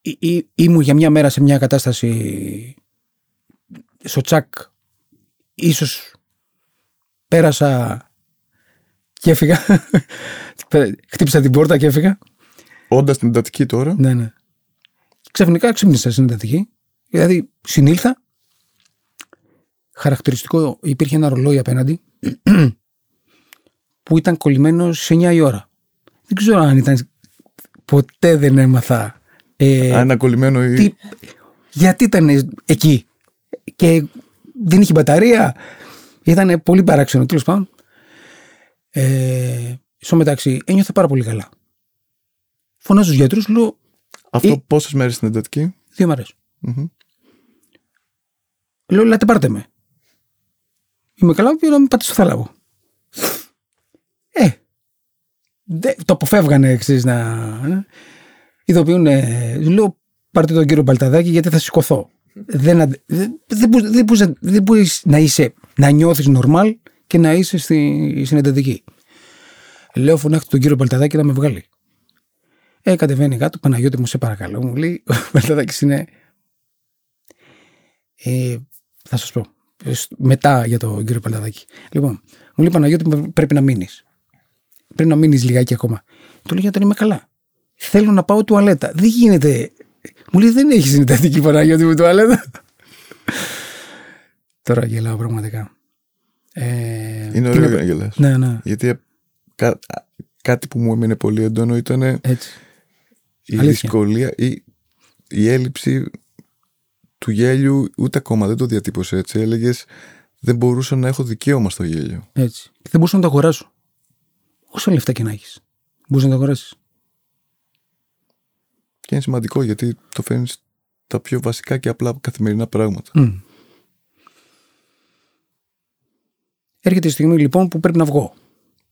ή- ή- ήμουν για μια μέρα σε μια κατάσταση στο τσακ. Ίσως πέρασα και έφυγα. Χτύπησα την πόρτα και έφυγα. Όντας στην εντατική τώρα. Ναι, ναι. Ξαφνικά ξύπνησα στην εντατική. Δηλαδή συνήλθα. Χαρακτηριστικό υπήρχε ένα ρολόι απέναντι που ήταν κολλημένο σε 9 η ώρα. Δεν ξέρω αν ήταν. Ποτέ δεν έμαθα. Ε, Αν ένα κολλημένο ή. τι, γιατί ήταν εκεί και δεν είχε μπαταρία. Ήταν πολύ παράξενο τέλος πάντων. Ε, στο μεταξύ ένιωθα πάρα πολύ καλά. Φωνάζω στους γιατρούς, λέω Αυτό ή- πόσες μέρες στην εντατική; δύο μέρες. Μμμ. Λέω, λέτε πάρτε με. Είμαι καλά, πήρα να με πάτε στο θάλαμο. Ε, δε, το αποφεύγανε εξή να. ε. Ειδοποιούν, ε, λέω, πάρτε τον κύριο Μπαλταδάκη γιατί θα σηκωθώ. Δεν, αντε- δεν, δεν, μπορείς- δεν, μπορείς να- δεν μπορείς να είσαι, να νιώθεις normal και να είσαι στη, στην εντατική. Λέω, φωνάχτε τον κύριο Μπαλταδάκη να με βγάλει. Ε, κατεβαίνει κάτω, Παναγιώτη μου, σε παρακαλώ. Μου λέει, ο Μπαλταδάκης είναι ε, θα σας πω. Ε, σ- Μετά για τον κύριο Παλταδάκη. Λοιπόν, μου λέει Παναγιώτη, μου πρέπει να μείνεις. Πρέπει να μείνεις λιγάκι ακόμα. Του λέω γιατί είμαι καλά. Θέλω να πάω τουαλέτα. Δεν γίνεται. Μου λέει δεν έχεις συνεντατική Παναγιώτη με τουαλέτα. Τώρα γελάω πραγματικά. Ε, Είναι τι ωραίο να- να γελάς. Ναι, ναι. Γιατί κα- κάτι που μου έμεινε πολύ έντονο ήταν Έτσι. η Αλήθεια. δυσκολία ή η έλλειψη του γέλιου. Ούτε ακόμα δεν το διατύπωσε έτσι. Έλεγες δεν μπορούσα να έχω δικαίωμα στο γέλιο. έτσι. Και δεν μπορούσα να το αγοράσω. Όσα λεφτά και να έχεις. Μπορεί να το αγοράσεις. Και είναι σημαντικό γιατί το φέρνεις τα πιο βασικά και απλά καθημερινά πράγματα. Μμ. Έρχεται η στιγμή λοιπόν που πρέπει να βγω.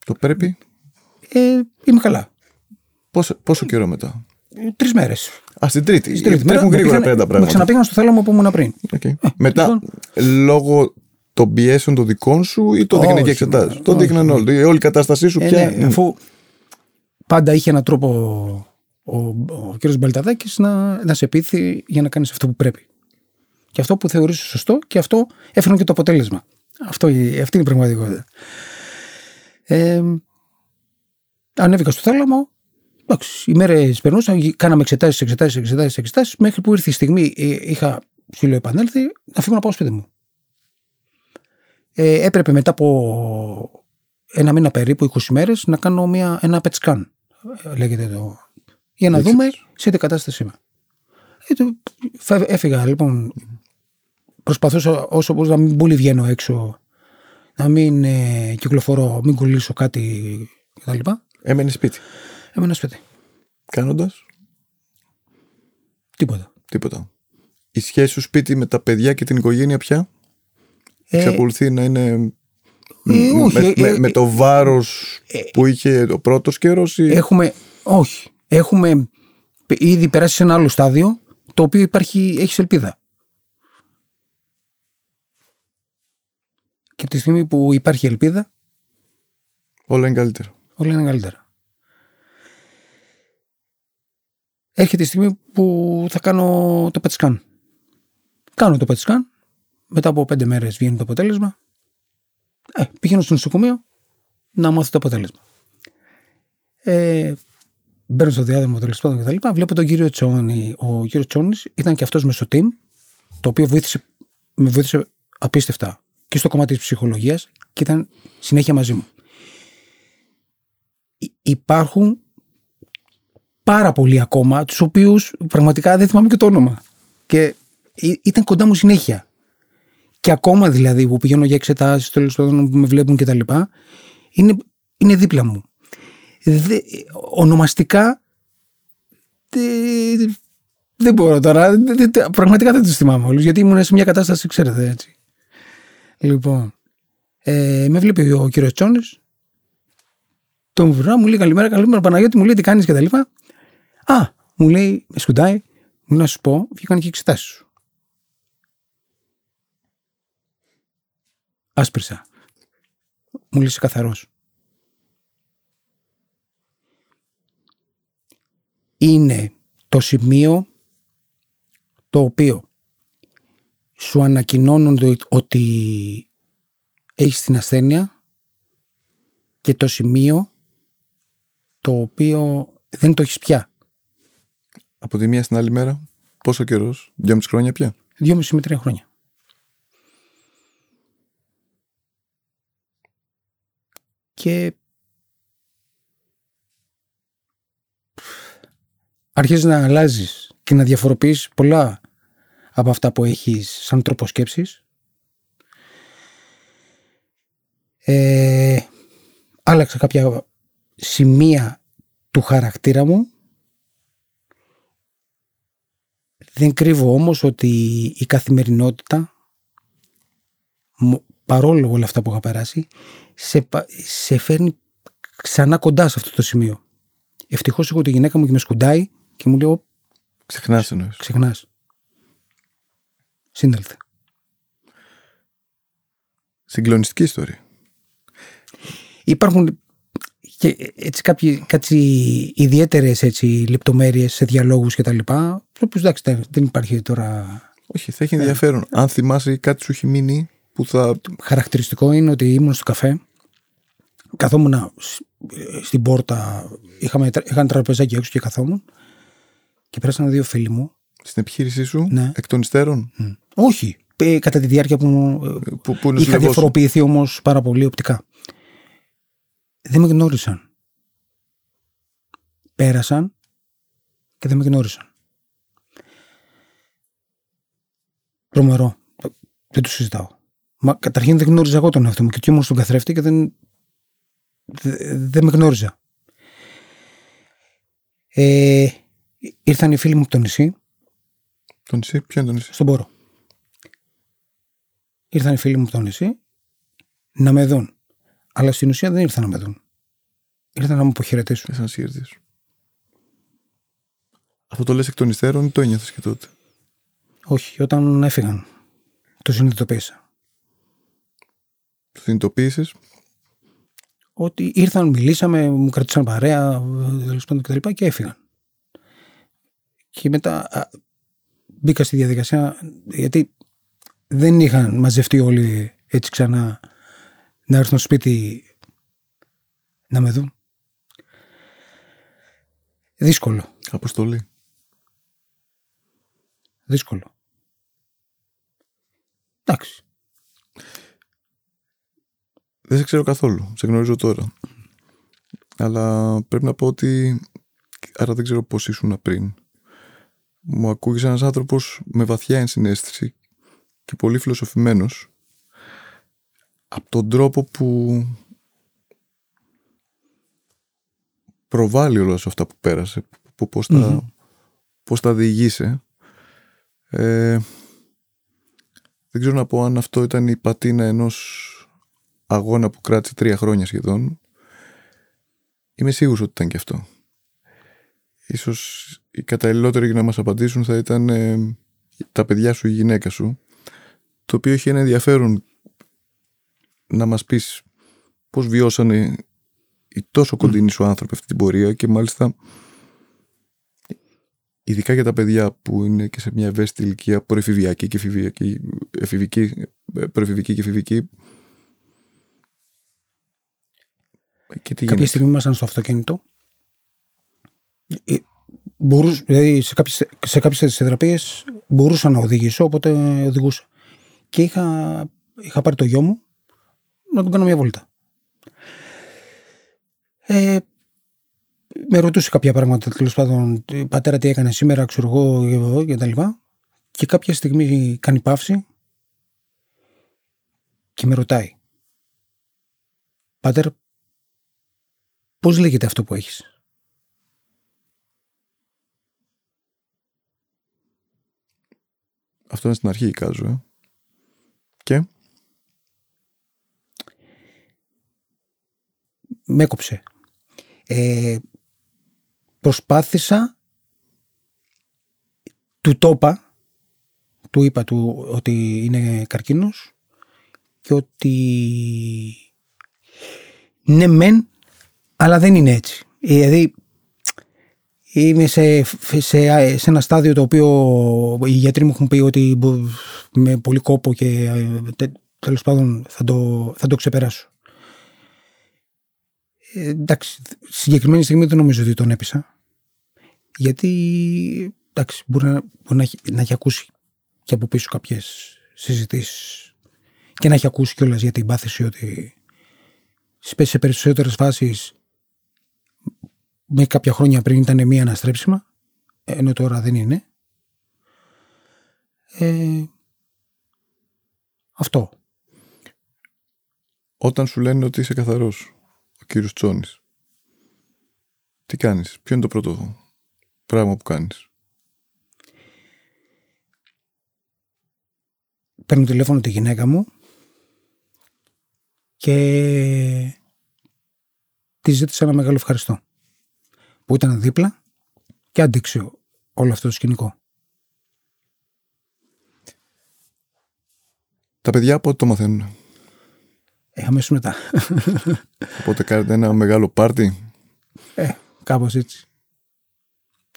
Το πρέπει; Ε, είμαι καλά. πόσο, πόσο καιρό μετά; Τρεις μέρες. Α, στην τρίτη. Στην τρίτη μέρα Έχουν με γρήγορα πήγανε- πέρα τα Με πράγματα. ξαναπήγαν στο θάλαμο που ήμουν πριν. Οκ. Μετά, λοιπόν. λόγω των πιέσεων των δικών σου ή το δείχνε και Όχι, εξετάσει. μα, Το όχι. δείχναν όλοι. Όλη η κατάστασή σου Ε, πια. ναι, αφού πάντα είχε έναν τρόπο ο, ο κ. Μπαλταδάκης να, να σε πείθει για να κάνεις αυτό που πρέπει. Και αυτό που θεωρείς σωστό και αυτό έφερε και το αποτέλεσμα. Αυτό, αυτή είναι η πραγματικότητα. Ε, ανέβηκα στο θάλαμο. Εντάξει, οι μέρες περνούσαν, κάναμε εξετάσεις, εξετάσεις, εξετάσεις, εξετάσεις, μέχρι που ήρθε η στιγμή, ε, είχα ψηλοεπανέλθει να φύγω να πάω σπίτι μου. Ε, έπρεπε μετά από ένα μήνα περίπου, 20 μέρες, να κάνω μια, ένα PET scan, ε, λέγεται το, για να Έτσι. δούμε σε τι κατάσταση είμαι. Ε, το- φε- έφυγα λοιπόν, προσπαθούσα όσο μπορούσα να μην πολύ βγαίνω έξω, να μην ε, κυκλοφορώ, μην κολλήσω κάτι κτλ. Έμενε σπίτι. Έμενα σπίτι. Κάνοντας; Τίποτα. τίποτα. Η σχέση σου σπίτι με τα παιδιά και την οικογένεια πια; Ε, εξακολουθεί να είναι ε, με, όχι, με- ε, με- ε, με το βάρος που είχε ο πρώτος καιρός ή Έχουμε, όχι, έχουμε ήδη περάσει σε ένα άλλο στάδιο, το οποίο υπάρχει, έχει ελπίδα. Και από τη στιγμή που υπάρχει ελπίδα, όλα είναι καλύτερα. όλα είναι καλύτερα. έρχεται η στιγμή που θα κάνω το PET scan. Κάνω το PET scan, μετά από πέντε μέρες βγαίνει το αποτέλεσμα. Ε, πηγαίνω στο νοσοκομείο να μάθω το αποτέλεσμα. Ε, μπαίνω στο διάδρομο τέλος πάντων και τα Βλέπω τον κύριο Τσόνη. Ο κύριος Τσόνη ήταν και αυτός με στο team, το οποίο βοήθησε, με βοήθησε απίστευτα και στο κομμάτι της ψυχολογίας και ήταν συνέχεια μαζί μου. Υπάρχουν πάρα πολλοί ακόμα, τους οποίους πραγματικά δεν θυμάμαι και το όνομα. Και ήταν κοντά μου συνέχεια. Και ακόμα δηλαδή που πηγαίνω για εξετάσεις, τέλος πάντων που με βλέπουν κτλ. Είναι, είναι δίπλα μου. Δε, ονομαστικά δε, δεν μπορώ τώρα. Δε, πραγματικά δεν τους θυμάμαι όλους, γιατί ήμουν σε μια κατάσταση, ξέρετε έτσι. Λοιπόν, ε, με βλέπει ο κύριος Τσόνης. Τον βρω, μου λέει καλημέρα, καλημέρα Παναγιώτη, μου λέει τι κάνεις και τα λοιπά. Α, μου λέει, με σκουντάει, μου λέει να σου πω, βγήκαν και εξετάσεις σου. Άσπρισα. Μου λέει καθαρός. Είναι το σημείο το οποίο σου ανακοινώνουν ότι έχεις την ασθένεια και το σημείο το οποίο δεν το έχεις πια. Από τη μία στην άλλη μέρα, πόσο καιρός, δυόμιση χρόνια πια; Δυόμιση με τρία χρόνια. Και αρχίζεις να αλλάζεις και να διαφοροποιείς πολλά από αυτά που έχεις σαν τρόπο σκέψης. Ε, άλλαξα κάποια σημεία του χαρακτήρα μου. Δεν κρύβω όμως ότι η καθημερινότητα, παρόλο όλα αυτά που είχα περάσει, σε, σε φέρνει ξανά κοντά σε αυτό το σημείο. Ευτυχώς έχω τη γυναίκα μου και με σκουντάει και μου λέει, Ξεχνάς εννοείς. Ξεχνάς. Σύνδελθε. Συγκλονιστική ιστορία. Υπάρχουν και έτσι κάποιοι, κάτι ιδιαίτερες έτσι, λεπτομέρειες σε διαλόγους και τα λοιπά, εντάξει δεν υπάρχει τώρα... Όχι, θα έχει ενδιαφέρον. Ε, Αν θυμάσαι κάτι σου έχει μείνει που θα... Χαρακτηριστικό είναι ότι ήμουν στο καφέ, καθόμουν στην πόρτα, είχαμε, είχαν τραπεζάκι έξω και καθόμουν και πέρασαν δύο φίλοι μου. Στην επιχείρησή σου, ναι. εκ των υστέρων; Όχι. Κατά τη διάρκεια που, που, που είχα διαφοροποιηθεί όμως πάρα πολύ οπτικά. Δεν με γνώρισαν. Πέρασαν και δεν με γνώρισαν. Τρομερό. Δεν το συζητάω. Μα καταρχήν δεν γνώριζα εγώ τον εαυτό μου και ήμουν στον καθρέφτη και δεν, δεν με γνώριζα. Ε, Ήρθαν οι φίλοι μου από το νησί. Το νησί, ποιο είναι το νησί; Στον Πόρο. Ήρθαν οι φίλοι μου από το νησί να με δουν. Αλλά στην ουσία δεν ήρθαν να με δουν. Ήρθαν να μου αποχαιρετήσουν. Ήρθαν να συγχαιρετήσουν. Αυτό το λες εκ των υστέρων ή το ένιωθες και τότε; Όχι, όταν έφυγαν. Το συνειδητοποίησα. Το συνειδητοποίησες; Ότι ήρθαν, μιλήσαμε, μου κρατήσαν παρέα, τέλος πάντων κτλ. και έφυγαν. Και μετά μπήκα στη διαδικασία γιατί δεν είχαν μαζευτεί όλοι έτσι ξανά να έρθουν στο σπίτι να με δουν. Δύσκολο. Αποστολή. Δύσκολο. Εντάξει. Δεν σε ξέρω καθόλου. Σε γνωρίζω τώρα. Αλλά πρέπει να πω ότι άρα δεν ξέρω πώς ήσουν πριν μου ακούγεις ένας άνθρωπος με βαθιά ενσυναίσθηση και πολύ φιλοσοφημένος από τον τρόπο που προβάλλει όλα αυτά που πέρασε, που πώς, τα, πώς τα διηγείσαι. Ε, δεν ξέρω να πω αν αυτό ήταν η πατίνα ενός αγώνα που κράτησε τρία χρόνια σχεδόν. Είμαι σίγουρος ότι ήταν και αυτό ίσως οι καταλληλότεροι για να μας απαντήσουν θα ήταν ε, τα παιδιά σου ή η γυναίκα σου το οποίο έχει ένα ενδιαφέρον να μας πεις πώς βιώσανε οι τόσο κοντινοί σου άνθρωποι αυτή την πορεία και μάλιστα ειδικά για τα παιδιά που είναι και σε μια ευαίσθητη ηλικία προεφηβιακή και εφηβική, εφηβική, προεφηβική και εφηβική. Και τι Κάποια στιγμή ήμασταν στο αυτοκίνητο. Ε, μπορούσα, δηλαδή σε κάποιες, σε κάποιες θεραπείες μπορούσα να οδηγήσω, οπότε οδηγούσα. Και είχα, είχα πάρει το γιο μου να τον κάνω μια βόλτα. Ε, με ρωτούσε κάποια πράγματα, τέλος πάντων, πατέρα τι έκανες σήμερα, ξέρω εγώ και τα λοιπά. Και κάποια στιγμή κάνει παύση και με ρωτάει. Πάτερ, πώς λέγεται αυτό που έχεις; Αυτό είναι στην αρχή, κάζω. Ε. Και; Με έκοψε. Ε, προσπάθησα του το είπα του είπα του ότι είναι καρκίνος και ότι ναι μεν αλλά δεν είναι έτσι δηλαδή είμαι σε, σε, σε ένα στάδιο το οποίο οι γιατροί μου έχουν πει ότι με πολύ κόπο και τέλος πάντων θα το, θα το ξεπεράσω ε, εντάξει, συγκεκριμένη στιγμή δεν νομίζω ότι τον έπεισα. Γιατί εντάξει, μπορεί να, μπορεί να, έχει, να έχει ακούσει και από πίσω κάποιες συζητήσεις και να έχει ακούσει κιόλας για την πάθηση ότι σε περισσότερες φάσεις με κάποια χρόνια πριν ήταν μία αναστρέψιμα, ενώ τώρα δεν είναι. Ε, αυτό. Όταν σου λένε ότι είσαι καθαρός, ο κύριος Τσόνης, τι κάνεις, ποιο είναι το πρώτο πράγμα που κάνεις; Παίρνω τηλέφωνο τη γυναίκα μου και τη ζήτησα ένα μεγάλο ευχαριστώ που ήταν δίπλα και άντεξε όλο αυτό το σκηνικό. Τα παιδιά πότε το μαθαίνουν. Ε, αμέσως μετά. Οπότε κάνετε ένα μεγάλο πάρτι. Ε, κάπως έτσι.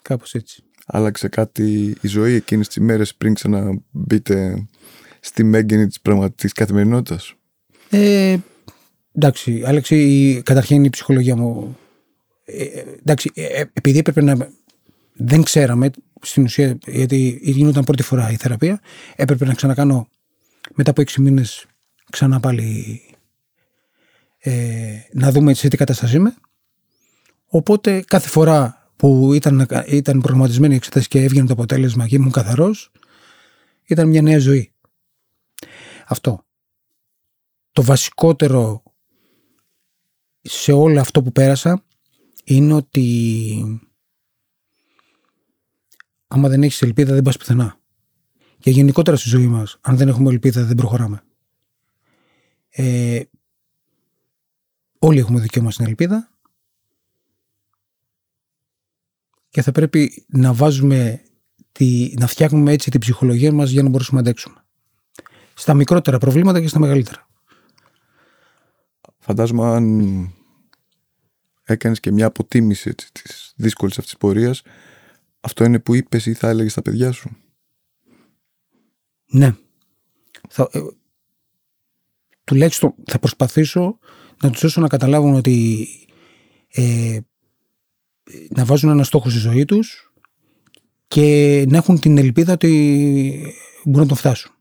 Κάπως έτσι. Άλλαξε κάτι η ζωή εκείνες τις μέρες πριν ξαναμπείτε στη μέγενη της πραγματικής καθημερινότητας; Ε, εντάξει, άλλαξε η, καταρχήν η ψυχολογία μου. Ε, εντάξει, ε, ε, επειδή έπρεπε να... Δεν ξέραμε στην ουσία, γιατί γινόταν πρώτη φορά η θεραπεία, έπρεπε να ξανακάνω μετά από έξι μήνες ξανά πάλι ε, να δούμε σε τι κατάσταση είμαι. Οπότε κάθε φορά που ήταν, ήταν προγραμματισμένη η εξέταση και έβγαινε το αποτέλεσμα και ήμουν καθαρός, ήταν μια νέα ζωή. Αυτό. Το βασικότερο σε όλο αυτό που πέρασα είναι ότι άμα δεν έχεις ελπίδα δεν πας πουθενά. Και γενικότερα στη ζωή μας, αν δεν έχουμε ελπίδα δεν προχωράμε. Ε, όλοι έχουμε δικαίωμα στην ελπίδα και θα πρέπει να βάζουμε, τη, να φτιάχνουμε έτσι την ψυχολογία μας για να μπορέσουμε να αντέξουμε. Στα μικρότερα προβλήματα και στα μεγαλύτερα. Φαντάζομαι αν έκανες και μια αποτίμηση έτσι, της δύσκολης αυτής της πορείας, αυτό είναι που είπες ή θα έλεγες στα παιδιά σου; Ναι. Θα, ε, τουλάχιστον θα προσπαθήσω να τους δώσω να καταλάβουν ότι ε, να βάζουν ένα στόχο στη ζωή τους και να έχουν την ελπίδα ότι μπορούν να τον φτάσουν.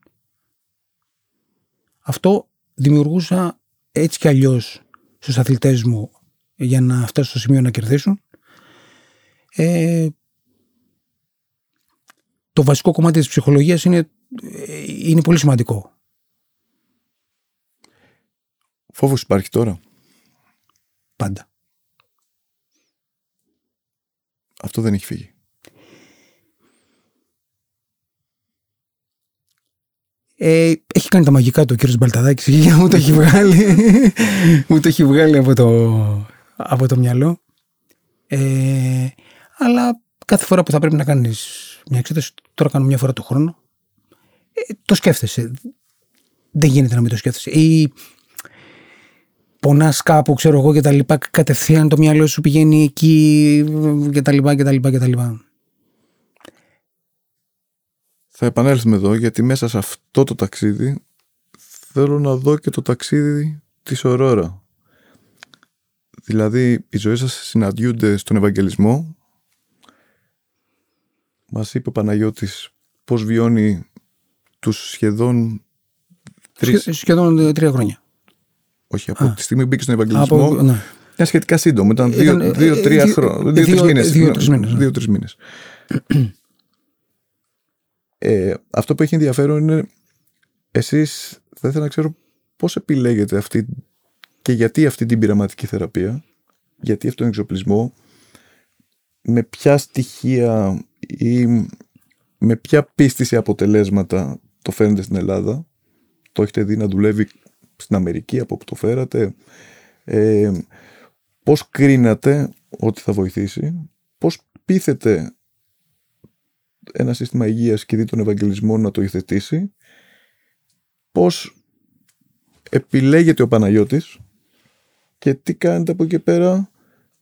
Αυτό δημιουργούσα έτσι κι αλλιώς στους αθλητές μου για να φτάσουν στο σημείο να κερδίσουν. Ε, το βασικό κομμάτι της ψυχολογίας είναι, είναι πολύ σημαντικό. Φόβος υπάρχει τώρα; Πάντα. Αυτό δεν έχει φύγει. Ε, έχει κάνει τα μαγικά του ο κύριος Μπαλταδάκης και μου το έχει βγάλει, μου το έχει βγάλει από το, από το μυαλό. Ε, αλλά κάθε φορά που θα πρέπει να κάνεις μια εξέταση, τώρα κάνω μια φορά το χρόνο, ε, το σκέφτεσαι. Δεν γίνεται να μην το σκέφτεσαι. Ή πονάς κάπου, ξέρω εγώ και τα λοιπά, κατευθείαν το μυαλό σου πηγαίνει εκεί και τα λοιπά και τα λοιπά και τα λοιπά. θα επανέλθουμε εδώ γιατί μέσα σε αυτό το ταξίδι θέλω να δω και το ταξίδι της Ορόρα. Δηλαδή οι ζωές σας συναντιούνται στον Ευαγγελισμό. Μας είπε ο Παναγιώτης πώς βιώνει τους σχεδόν τρεις... Σχεδόν ε, τρία χρόνια. Όχι, από τη στιγμή που μπήκε στον Ευαγγελισμό. Από, ναι. Ήταν σχετικά σύντομο. Ήταν Ήταν, δύο-τρία ε, δύο- χρόνια. δύο- Δύο-τρει μήνες. δύο-τρεις μήνες, ναι. Δύο-τρεις μήνες. ε, αυτό που έχει ενδιαφέρον είναι εσείς θα ήθελα να ξέρω πώς επιλέγετε αυτή και γιατί αυτή την πειραματική θεραπεία, γιατί αυτόν τον εξοπλισμό, με ποια στοιχεία ή με ποια πίστη σε αποτελέσματα το φέρνετε στην Ελλάδα; Το έχετε δει να δουλεύει στην Αμερική από που το φέρατε; Ε, πώς κρίνατε ότι θα βοηθήσει; Πώς πείθετε ένα σύστημα υγείας και δει τον Ευαγγελισμό να το υιοθετήσει; Πώς επιλέγεται ο Παναγιώτης και τι κάνετε από εκεί πέρα;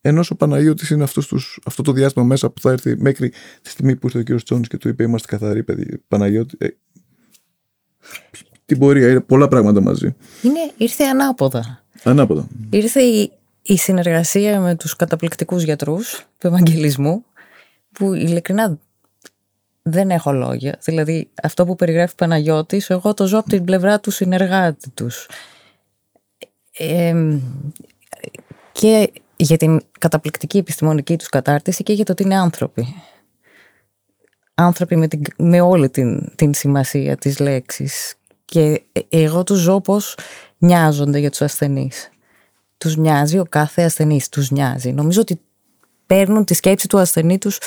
Ενώ ο Παναγιώτης είναι αυτός τους, αυτό το διάστημα μέσα που θα έρθει μέχρι τη στιγμή που ήρθε ο κ. Τσόνης και του είπε είμαστε καθαροί παιδί Παναγιώτη ε, την πορεία, είναι πολλά πράγματα μαζί Είναι, ήρθε ανάποδα. ανάποδα Ήρθε η, η συνεργασία με τους καταπληκτικούς γιατρούς του Ευαγγελισμού που ειλικρινά δεν έχω λόγια. Δηλαδή αυτό που περιγράφει ο Παναγιώτης, εγώ το ζω από την πλευρά του συνεργάτη τους. Ε, και για την καταπληκτική επιστημονική τους κατάρτιση και για το ότι είναι άνθρωποι. Άνθρωποι με, την, με όλη την, την σημασία της λέξης. Και εγώ τους ζω πώς νοιάζονται για τους ασθενείς. Τους νοιάζει ο κάθε ασθενής, τους νοιάζει. Νομίζω ότι παίρνουν τη σκέψη του ασθενή τους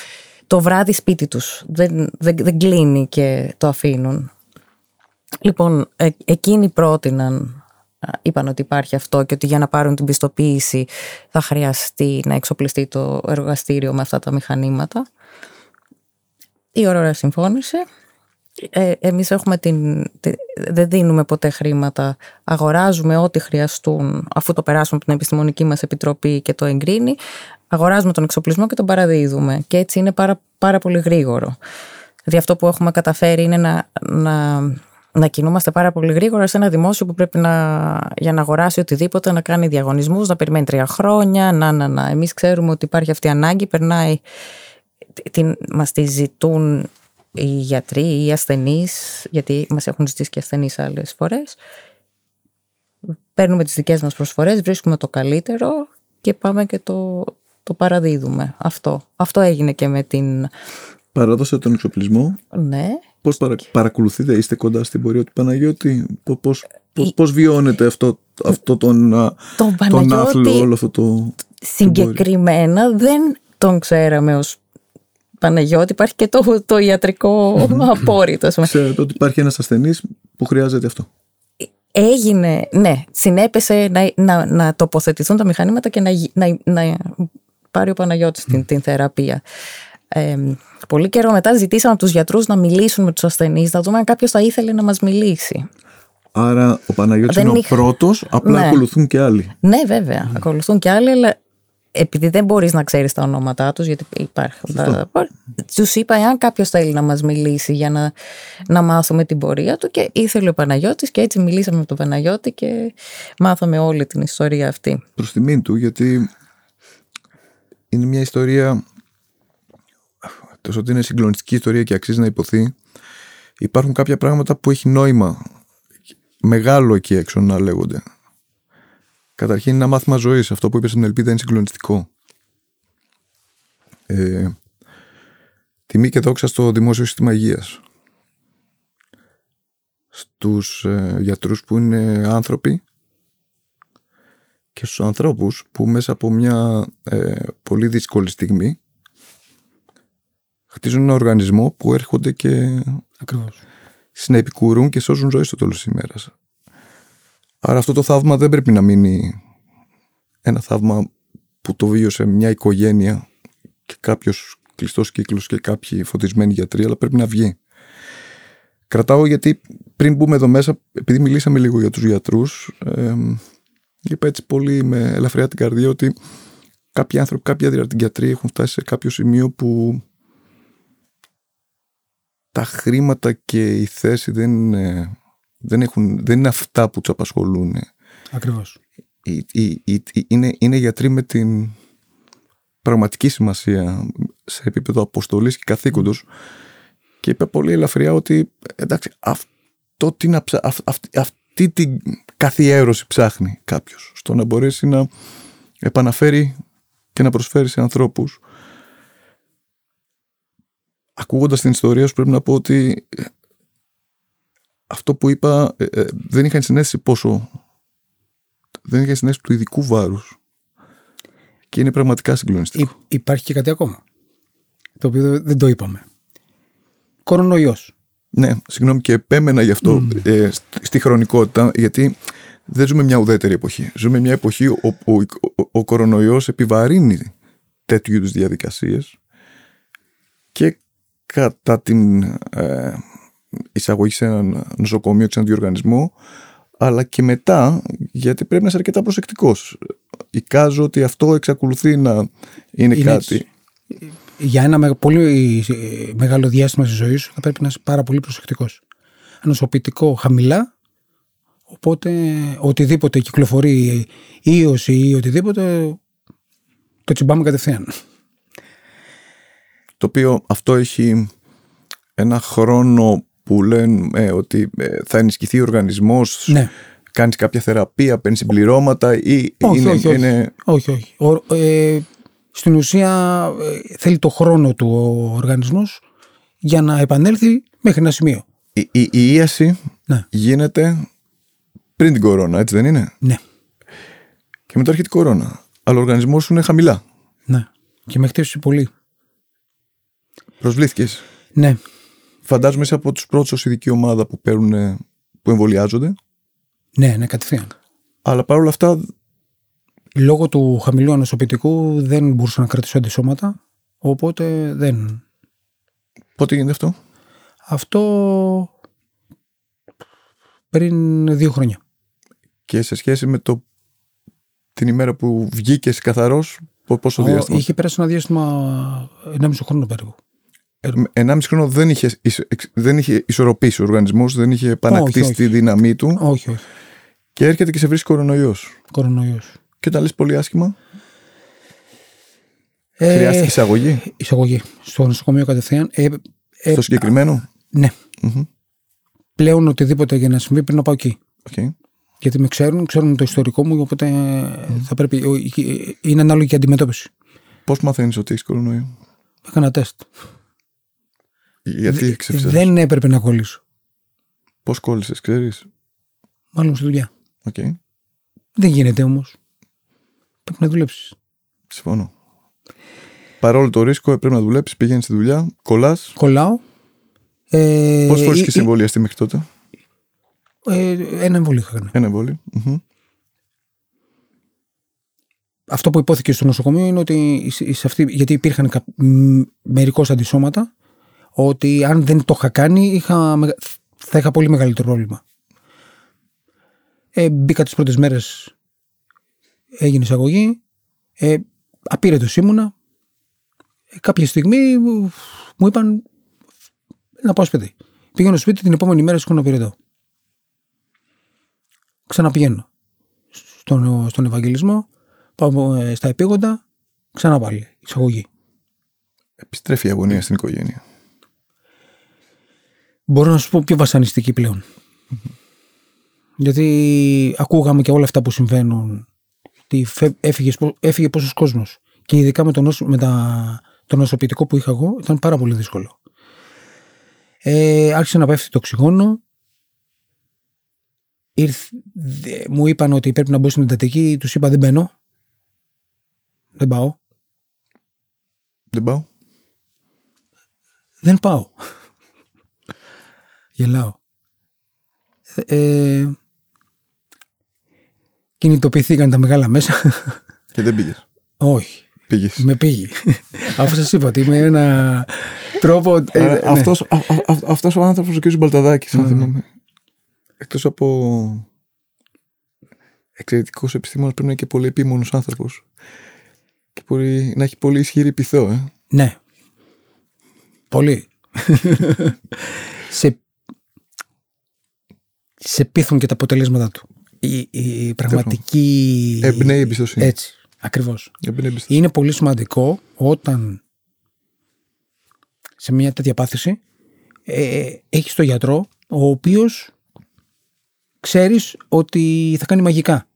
το βράδυ σπίτι τους. Δεν, δεν, δεν κλείνει και το αφήνουν. Λοιπόν, ε, εκείνοι πρότειναν, α, είπαν ότι υπάρχει αυτό και ότι για να πάρουν την πιστοποίηση θα χρειαστεί να εξοπλιστεί το εργαστήριο με αυτά τα μηχανήματα. Η Aurora συμφώνησε. Ε, εμείς έχουμε την, τη- δεν δίνουμε ποτέ χρήματα, αγοράζουμε ό,τι χρειαστούν αφού το περάσουμε από την επιστημονική μας επιτροπή και το εγκρίνει, αγοράζουμε τον εξοπλισμό και τον παραδίδουμε και έτσι είναι πάρα, πάρα πολύ γρήγορο. Δηλαδή αυτό που έχουμε καταφέρει είναι να, να, να κινούμαστε πάρα πολύ γρήγορα σε ένα δημόσιο που πρέπει να, για να αγοράσει οτιδήποτε, να κάνει διαγωνισμούς, να περιμένει τρία χρόνια, να, να, να. Εμείς ξέρουμε ότι υπάρχει αυτή η ανάγκη, περνάει, την, μας τη ζητούν οι γιατροί ή οι ασθενείς, γιατί μας έχουν ζητήσει και ασθενείς άλλες φορές. Παίρνουμε τις δικές μας προσφορές, βρίσκουμε το καλύτερο και πάμε και το, το παραδίδουμε. Αυτό. Αυτό έγινε και με την... παράδοσε τον εξοπλισμό Ναι, πώς παρα, παρακολουθείτε, είστε κοντά στην πορεία του Παναγιώτη; Πώς, πώς, πώς, πώς βιώνετε αυτό, αυτό τον, α, τον τον Παναγιώτη άθλο όλο αυτό το συγκεκριμένα δεν τον ξέραμε ως Παναγιώτη. Υπάρχει και το, το ιατρικό απόρριτο. ας πούμε. ξέρετε ότι υπάρχει ένας ασθενής που χρειάζεται αυτό Έγινε, ναι, συνέπεσε να, να, να τοποθετηθούν τα μηχανήματα και να, γι- να, να πάρει ο Παναγιώτης την, την θεραπεία. Ε, πολύ καιρό μετά ζητήσαμε από τους γιατρούς να μιλήσουν με τους ασθενείς, να δούμε αν κάποιος θα ήθελε να μας μιλήσει. άρα ο Παναγιώτης Δεν είναι ο είχα- πρώτος απλά Ναι. ακολουθούν και άλλοι Ναι, βέβαια. Ακολουθούν και άλλοι, αλλά επειδή δεν μπορείς να ξέρεις τα ονόματά τους, γιατί υπάρχουν τα... Τους είπα, εάν κάποιος θέλει να μας μιλήσει για να, να μάθουμε την πορεία του και ήθελε ο Παναγιώτης και έτσι μιλήσαμε με τον Παναγιώτη και μάθαμε όλη την ιστορία αυτή. προς τιμήν του γιατί είναι μια ιστορία τόσο ότι είναι συγκλονιστική ιστορία και αξίζει να υποθεί υπάρχουν κάποια πράγματα που έχει νόημα μεγάλο εκεί έξω να λέγονται. Καταρχήν είναι ένα μάθημα ζωής. Αυτό που είπες στην Ελπίδα είναι συγκλονιστικό. Ε, τιμή και δόξα στο δημόσιο σύστημα υγείας. Στους ε, γιατρούς που είναι άνθρωποι και στους ανθρώπους που μέσα από μια ε, πολύ δύσκολη στιγμή χτίζουν ένα οργανισμό που έρχονται και Ακριβώς. συνεπικουρούν και σώζουν ζωή στο τέλος της ημέρας. Άρα αυτό το θαύμα δεν πρέπει να μείνει ένα θαύμα που το βίωσε μια οικογένεια και κάποιος κλειστός κύκλος και κάποιοι φωτισμένοι γιατροί, αλλά πρέπει να βγει. Κρατάω γιατί πριν μπούμε εδώ μέσα, επειδή μιλήσαμε λίγο για τους γιατρούς, ε, είπα έτσι πολύ με ελαφριά την καρδία ότι κάποιοι άνθρωποι, κάποιοι γιατροί έχουν φτάσει σε κάποιο σημείο που τα χρήματα και η θέση δεν είναι, δεν έχουν, δεν είναι αυτά που τους απασχολούν. Ακριβώς. Οι- οι- οι- οι- είναι, είναι γιατροί με την πραγματική σημασία σε επίπεδο αποστολής και καθήκοντος και είπε πολύ ελαφριά ότι εντάξει αυτό τι να ψα... αυ- αυ- αυτή την καθιέρωση ψάχνει κάποιος στο να μπορέσει να επαναφέρει και να προσφέρει σε ανθρώπους ακούγοντας την ιστορία σου πρέπει να πω ότι ε, αυτό που είπα ε, ε, δεν είχα συνέστηση πόσο δεν είχα συνέστηση του ειδικού βάρους και είναι πραγματικά συγκλονιστικό. Υ- υπάρχει και κάτι ακόμα. Το οποίο δεν το είπαμε. Κορονοϊός. Ναι, συγγνώμη και επέμενα γι' αυτό ε, στη- στη χρονικότητα, γιατί δεν ζούμε μια ουδέτερη εποχή. Ζούμε μια εποχή όπου ο, ο, ο κορονοϊός επιβαρύνει τέτοιου είδους διαδικασίες και κατά την ε, εισαγωγή σε ένα νοσοκομείο, σε ένα διοργανισμό, αλλά και μετά, γιατί πρέπει να είσαι αρκετά προσεκτικός. Εικάζω ότι αυτό εξακολουθεί να είναι, Είναι κάτι... έτσι. Για ένα με- πολύ ε, μεγάλο διάστημα στη ζωή σου θα πρέπει να είσαι πάρα πολύ προσεκτικός. Ανοσοποιητικό χαμηλά, οπότε οτιδήποτε κυκλοφορεί ίωση ή οτιδήποτε το τσιμπάμε κατευθείαν. Το οποίο αυτό έχει ένα χρόνο που λένε ε, ότι ε, θα ενισχυθεί ο οργανισμός, Ναι. κάνεις κάποια θεραπεία, παίρνεις συμπληρώματα ή Όχι, είναι, όχι, όχι. είναι- όχι, όχι. Ο- ε, στην ουσία ε, θέλει το χρόνο του ο οργανισμός για να επανέλθει μέχρι ένα σημείο. η, η, η ίαση Ναι. γίνεται πριν την κορώνα, έτσι δεν είναι; Ναι, Και μετά έρχεται η κορώνα. Αλλά ο οργανισμός σου είναι χαμηλά. ναι. Και με χτύπησε πολύ. Προσβλήθηκες. Ναι, Φαντάζομαι είσαι από τους πρώτους ως ειδική ομάδα που παίρνουν, ε, που εμβολιάζονται. ναι, ναι, κατευθείαν. Αλλά παρόλα αυτά Λόγω του χαμηλού ανοσοποιητικού δεν μπορούσα να κρατήσω αντισώματα, οπότε δεν. πότε γίνεται αυτό; Αυτό πριν δύο χρόνια. Και σε σχέση με το, την ημέρα που βγήκες καθαρός, πο- πόσο Ο- διάστημα; Είχε πέρασει ένα διάστημα 1,5 χρόνο περίπου. Ε, Ενάμιση χρόνο δεν είχε, ισο- εξ- δεν είχε ισορροπήσει ο οργανισμός, δεν είχε επανακτήσει όχι. τη δύναμή του Όχι, όχι. και έρχεται και σε βρίσκει κορονοϊός. Κορονοϊός. Και όταν λες πολύ άσχημα, Ε, χρειάστηκε εισαγωγή Εισαγωγή. Στο νοσοκομείο κατευθείαν. Ε, ε, στο συγκεκριμένο. ναι. Μμμ. Πλέον οτιδήποτε για να συμβεί πρέπει να πάω εκεί. Οκ. Γιατί με ξέρουν, ξέρουν το ιστορικό μου, οπότε θα πρέπει. ο- η- Είναι ανάλογη η αντιμετώπιση. Πώς μαθαίνεις ότι έχεις κορονοϊό; Έκανα τεστ. Γιατί ξεφυσες. Δεν έπρεπε να κολλήσω. Πώς κόλλησες, ξέρεις; Μάλλον στη δουλειά. Οκ. Δεν γίνεται όμως. Πρέπει να δουλέψεις. Συμφωνώ. Παρόλο το ρίσκο, πρέπει να δουλέψεις, πηγαίνεις στη δουλειά, κολλάς. Κολλάω. Ε, Πόσε φορέ ή- είχε εμβολιαστεί μέχρι τότε, ε, ένα εμβόλιο είχα κάνει. Ένα εμβόλιο. Μμμ. Αυτό που υπόθηκε στο νοσοκομείο είναι ότι σε αυτή, γιατί υπήρχαν κα, μ, μερικώς αντισώματα, ότι αν δεν το είχα κάνει είχα, μεγα- θα είχα πολύ μεγαλύτερο πρόβλημα. Ε, μπήκα τις πρώτες μέρες, έγινε εισαγωγή, ε, απείρετος ήμουνα. Ε, κάποια στιγμή μου μου είπαν να πάω σπίτι. Πήγαινε στο σπίτι την επόμενη μέρα σηκώνω πυρετό. Ξαναπηγαίνω στον, στον Ευαγγελισμό, πάω ε, στα επίγοντα, ξανά πάλι, εισαγωγή. Επιστρέφει η αγωνία στην οικογένεια. Μπορώ να σου πω πιο βασανιστική πλέον. Γιατί ακούγαμε και όλα αυτά που συμβαίνουν. ότι φε- Έφυγες, έφυγε πόσος κόσμος. Και ειδικά με το, νοσο, με τα, το νοσοποιητικό που είχα εγώ ήταν πάρα πολύ δύσκολο. Ε, άρχισε να πέφτει το οξυγόνο. Ήρθ, δε- μου είπαν ότι πρέπει να μπω στην εντατική. Τους είπα δεν μπαίνω. Δεν πάω. Δεν πάω. Δεν πάω. Γελάω. Ε, κινητοποιηθήκαν τα μεγάλα μέσα. Και δεν πήγες. Όχι. Πήγες. Με πήγε. Αφού σας είπα ότι είμαι ένα τρόπο. ε, ναι. αυτός, α, α, α, αυτός ο άνθρωπος ο κ. Μπαλταδάκης, αν θυμάμαι. Εκτός από εξαιρετικός επιστήμονας πρέπει να είναι και πολύ επίμονος άνθρωπος. Και μπορεί να έχει πολύ ισχυρή πειθό, ε. Ναι. Πολύ. σε, σε πείθουν και τα αποτελέσματα του. Η, η πραγματική... Εμπνέει εμπιστοσύνη. Έτσι, ακριβώς. Εμπνέει εμπιστοσύνη. Είναι πολύ σημαντικό όταν σε μια τέτοια πάθηση ε, έχεις τον γιατρό ο οποίος ξέρεις ότι θα κάνει μαγικά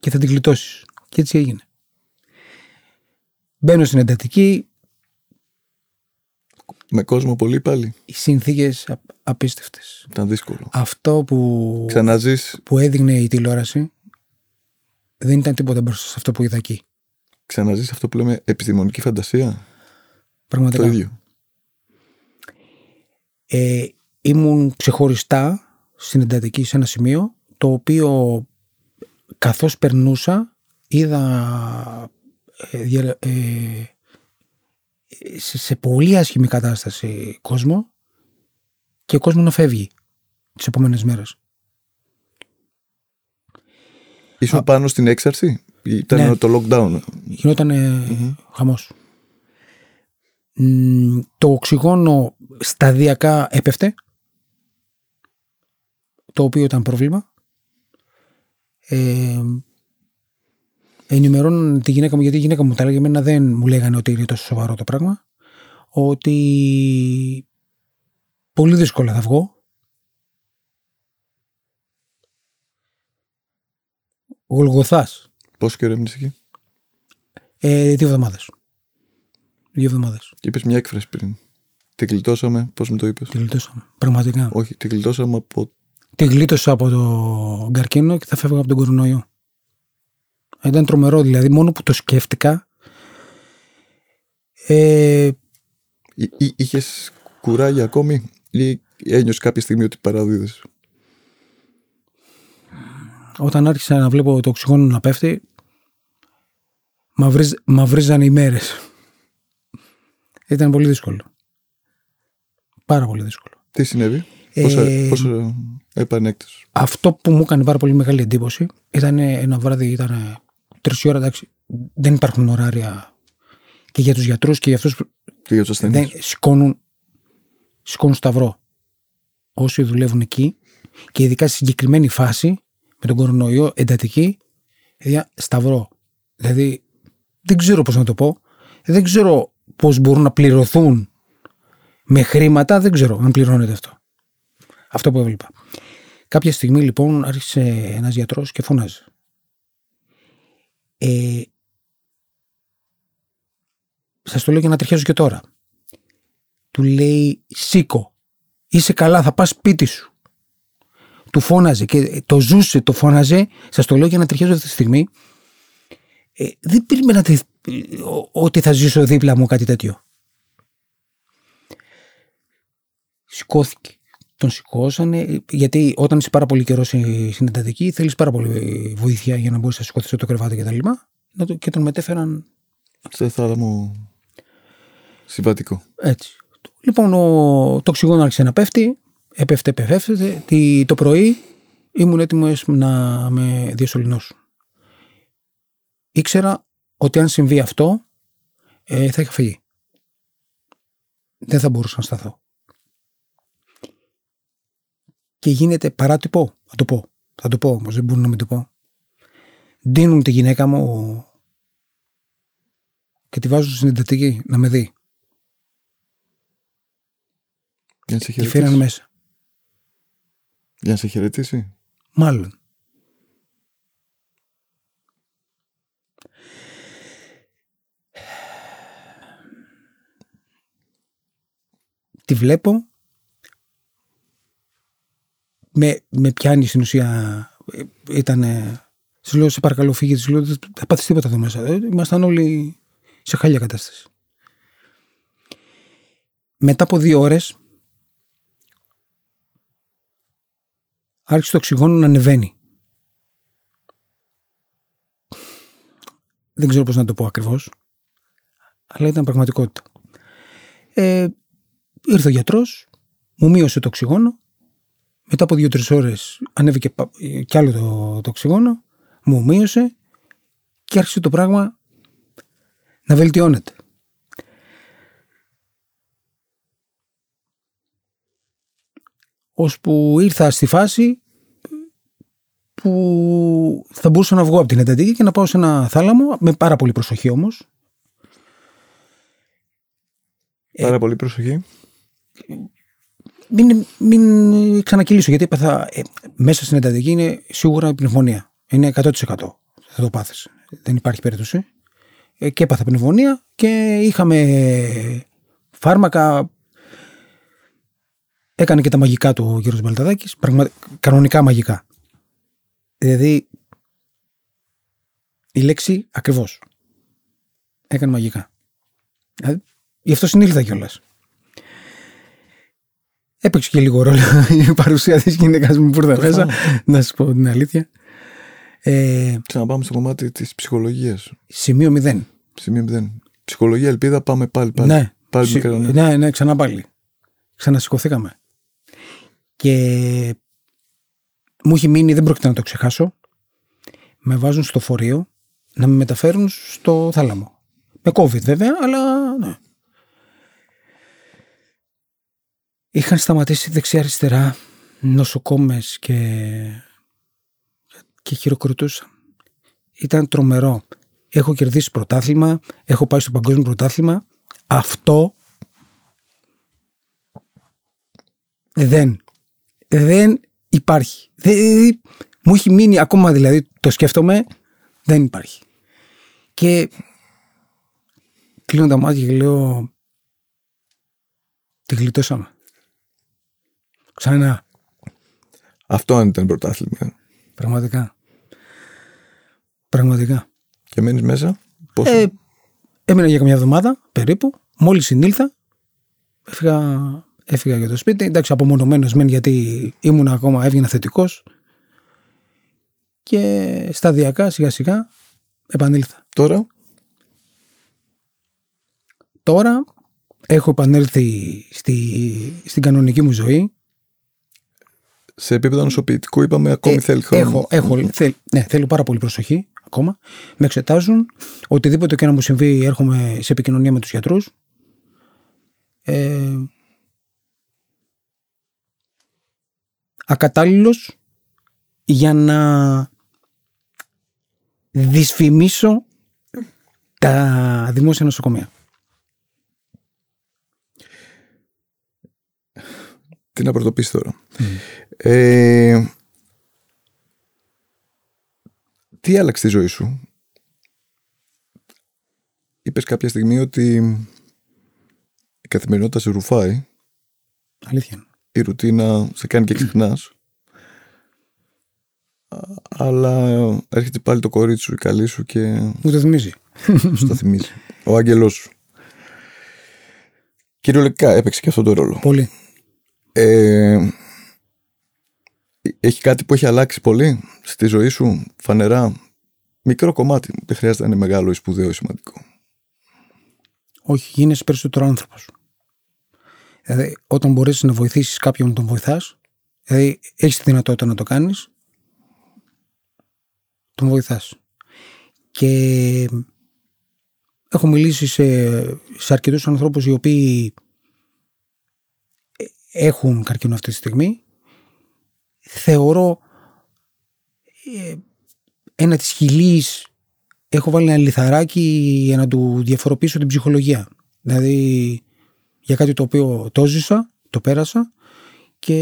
και θα την γλιτώσεις. Και έτσι έγινε. Μπαίνω στην εντατική, Με κόσμο πολύ πάλι. οι συνθήκες α- απίστευτες. Ήταν δύσκολο. Αυτό που, Ξαναζείς, που έδειχνε η τηλεόραση δεν ήταν τίποτα μπροστά σε αυτό που είδα εκεί. ξαναζείς αυτό που λέμε επιστημονική φαντασία; Πραγματικά. Το ίδιο. Ε, ήμουν ξεχωριστά στην εντατική σε ένα σημείο το οποίο καθώς περνούσα είδα ε, δια- ε, σε, σε πολύ άσχημη κατάσταση κόσμο και κόσμος να φεύγει τις επόμενες μέρες. Ήσουν πάνω στην έξαρση. Ήταν Ναι. το lockdown; Γινόταν χαμός. Μ, το οξυγόνο σταδιακά έπεφτε, το οποίο ήταν πρόβλημα. Ε, ενημερώνουν τη γυναίκα μου, γιατί η γυναίκα μου τα έλεγε, εμένα δεν μου λέγανε ότι είναι τόσο σοβαρό το πράγμα, ότι πολύ δύσκολα θα βγω. Γολγοθάς. Πόσο καιρό έμεινες εκεί; Ε, δύο εβδομάδες. Δύο εβδομάδες. Και είπες μια έκφραση πριν. Τη γλιτώσαμε, πώς μου το είπες; Τη γλιτώσαμε. Πραγματικά. Όχι, τη γλιτώσαμε από Τη γλίτωσα από το καρκίνο και θα φεύγω από τον κορονοϊό. Ήταν τρομερό, δηλαδή μόνο που το σκέφτηκα. Ε, Είχες κουράγια ακόμη ή ένιωσες κάποια στιγμή ότι παραδίδεσαι. όταν άρχισα να βλέπω το οξυγόνο να πέφτει, μαυρίζ, μαυρίζαν οι μέρες. Ήταν πολύ δύσκολο. Πάρα πολύ δύσκολο. Τι συνέβη, Ε, πόσο, πόσο επανέκτησες. Αυτό που μου έκανε πάρα πολύ μεγάλη εντύπωση ήταν ένα βράδυ, ήταν τρεις ώρα, εντάξει, δεν υπάρχουν ωράρια και για τους γιατρούς και για αυτούς που Και για τους ασθενείς. δεν σηκώνουν, σηκώνουν σταυρό. Όσοι δουλεύουν εκεί και ειδικά στη συγκεκριμένη φάση με τον κορονοϊό εντατική, παιδιά, σταυρό. Δηλαδή, δεν ξέρω πώς να το πω. Δεν ξέρω πώς μπορούν να πληρωθούν με χρήματα, δεν ξέρω αν πληρώνεται αυτό. Αυτό που έβλεπα. Κάποια στιγμή λοιπόν άρχισε ένας γιατρός και φώναζε. Ε, σας το λέω για να τριχιάζω και τώρα. Του λέει σήκω, είσαι καλά θα πας σπίτι σου. Του φώναζε και το ζούσε, το φώναζε. Σας το λέω για να τριχιάζω αυτή τη στιγμή. Ε, δεν περίμενα ότι- ότι θα ζήσω δίπλα μου κάτι τέτοιο. Σηκώθηκε. Τον σηκώσανε, γιατί όταν είσαι πάρα πολύ καιρός στην εντατική, θέλεις πάρα πολύ βοήθεια για να μπορείς να σηκωθείς το κρεβάτι κτλ. Και, το- και τον μετέφεραν Σε θάλαμο συμβατικό. έτσι. Λοιπόν, ο, το οξυγόνο άρχισε να πέφτει, έπεφτε, επεφεύτε. Τι, το πρωί ήμουν έτοιμος να με διασωληνώσουν. Ήξερα ότι αν συμβεί αυτό, ε, θα είχα φύγει. Δεν θα μπορούσα να σταθώ. Και γίνεται παράτυπο, θα το πω. Θα το πω όμως, δεν μπορούν να μην το πω. Δίνουν τη γυναίκα μου και τη βάζουν στην εντατική να με δει. Για να σε Τη φέραν χαιρετήσει. μέσα. Για να σε χαιρετήσει. Μάλλον. Τη βλέπω. Με, με πιάνει στην ουσία. Ήταν. Τη λέω, σε παρακαλώ, φύγε. Τη λέω, δεν θα πάθεις τίποτα εδώ μέσα. Ε, Ήμασταν όλοι σε χάλια κατάσταση. Μετά από δύο ώρες άρχισε το οξυγόνο να ανεβαίνει. Δεν ξέρω πώς να το πω ακριβώς, αλλά ήταν πραγματικότητα. Ε, ήρθε ο γιατρός, μου μείωσε το οξυγόνο, μετά από δύο-τρεις ώρες ανέβηκε πα- κι άλλο το, το οξυγόνο, μου μείωσε και άρχισε το πράγμα να βελτιώνεται. ώσπου ήρθα στη φάση που θα μπορούσα να βγω από την εντατική και να πάω σε ένα θάλαμο, με πάρα πολύ προσοχή όμως. Πάρα πολύ προσοχή. Μην, μην ξανακυλήσω, γιατί έπαθα, ε, μέσα στην εντατική είναι σίγουρα η πνευμονία. Είναι 100% θα το πάθεις. Δεν υπάρχει περίπτωση. Ε, και έπαθα πνευμονία και είχαμε φάρμακα. Έκανε και τα μαγικά του ο Γιώργος Μπαλταδάκης, πραγμα... κανονικά μαγικά. Δηλαδή, η λέξη ακριβώς. Έκανε μαγικά. Δηλαδή, γι' αυτό συνήλθα κιόλας. Έπαιξε και λίγο ρόλο η παρουσία της γυναίκας μου που ήρθα μέσα, να σα πω την αλήθεια. Ε, Ξαναπάμε στο κομμάτι της ψυχολογίας. Σημείο 0. Σημείο 0. Ψυχολογία, ελπίδα, πάμε πάλι. πάλι. Ναι, πάλι Συ... ναι. ναι, ναι, ξανά πάλι. Ξανασηκωθήκαμε. Και μου έχει μείνει, δεν πρόκειται να το ξεχάσω. Με βάζουν στο φορείο να με μεταφέρουν στο θάλαμο. Με COVID βέβαια, αλλά ναι. Είχαν σταματήσει δεξιά-αριστερά νοσοκόμες και, και χειροκροτούσαν. Ήταν τρομερό. Έχω κερδίσει πρωτάθλημα, έχω πάει στο παγκόσμιο πρωτάθλημα. Αυτό δεν, δεν υπάρχει. Δεν, μου έχει μείνει ακόμα δηλαδή, το σκέφτομαι, δεν υπάρχει. Και κλείνω τα μάτια και λέω, τη γλιτώσαμε. Ξανά. Αυτό αν ήταν πρωτάθλημα. Πραγματικά. Πραγματικά. Και μένεις μέσα; Πόσο; Ε, έμεινα για καμιά εβδομάδα περίπου. Μόλις συνήλθα, έφυγα, έφυγα για το σπίτι. Εντάξει, απομονωμένος μεν γιατί ήμουν ακόμα, έβγαινα θετικός. Και σταδιακά, σιγά σιγά, επανήλθα. Τώρα; Τώρα έχω επανέλθει στη, στην κανονική μου ζωή. Σε επίπεδο νοσοποιητικού είπαμε ακόμη Ε, θέλει χρόνο. Έχω, έχω, θέλ, ναι, θέλω πάρα πολύ προσοχή ακόμα. Με εξετάζουν. Οτιδήποτε και να μου συμβεί, έρχομαι σε επικοινωνία με τους γιατρούς. Ε, ακατάλληλος για να δυσφημίσω τα δημόσια νοσοκομεία. Τι να πρωτοποιήσει τώρα. Ε, τι άλλαξε τη ζωή σου; Είπες κάποια στιγμή ότι η καθημερινότητα σε ρουφάει, Αλήθεια. είναι. η ρουτίνα σε κάνει και ξυπνάς. Α- Αλλά έρχεται πάλι το κορίτσι σου, η καλή σου και Μου το θυμίζει. σου τα θυμίζει. Ο άγγελός σου. Κυριολεκτικά έπαιξε και αυτό το ρόλο. Πολύ. Ε, έχει κάτι που έχει αλλάξει πολύ στη ζωή σου, φανερά; Μικρό κομμάτι. Δεν χρειάζεται να είναι μεγάλο ή σπουδαίο ή σημαντικό. Όχι, γίνεσαι περισσότερο άνθρωπος. Δηλαδή, όταν μπορέσει να βοηθήσεις κάποιον να τον βοηθάς, δηλαδή έχεις τη δυνατότητα να το κάνεις, τον βοηθάς. Και έχω μιλήσει σε, σε αρκετούς ανθρώπους οι οποίοι ε, έχουν καρκίνο αυτή τη στιγμή. Θεωρώ ε, ένα της χιλής έχω βάλει ένα λιθαράκι για να του διαφοροποιήσω την ψυχολογία. Δηλαδή για κάτι το οποίο το ζήσα, το πέρασα και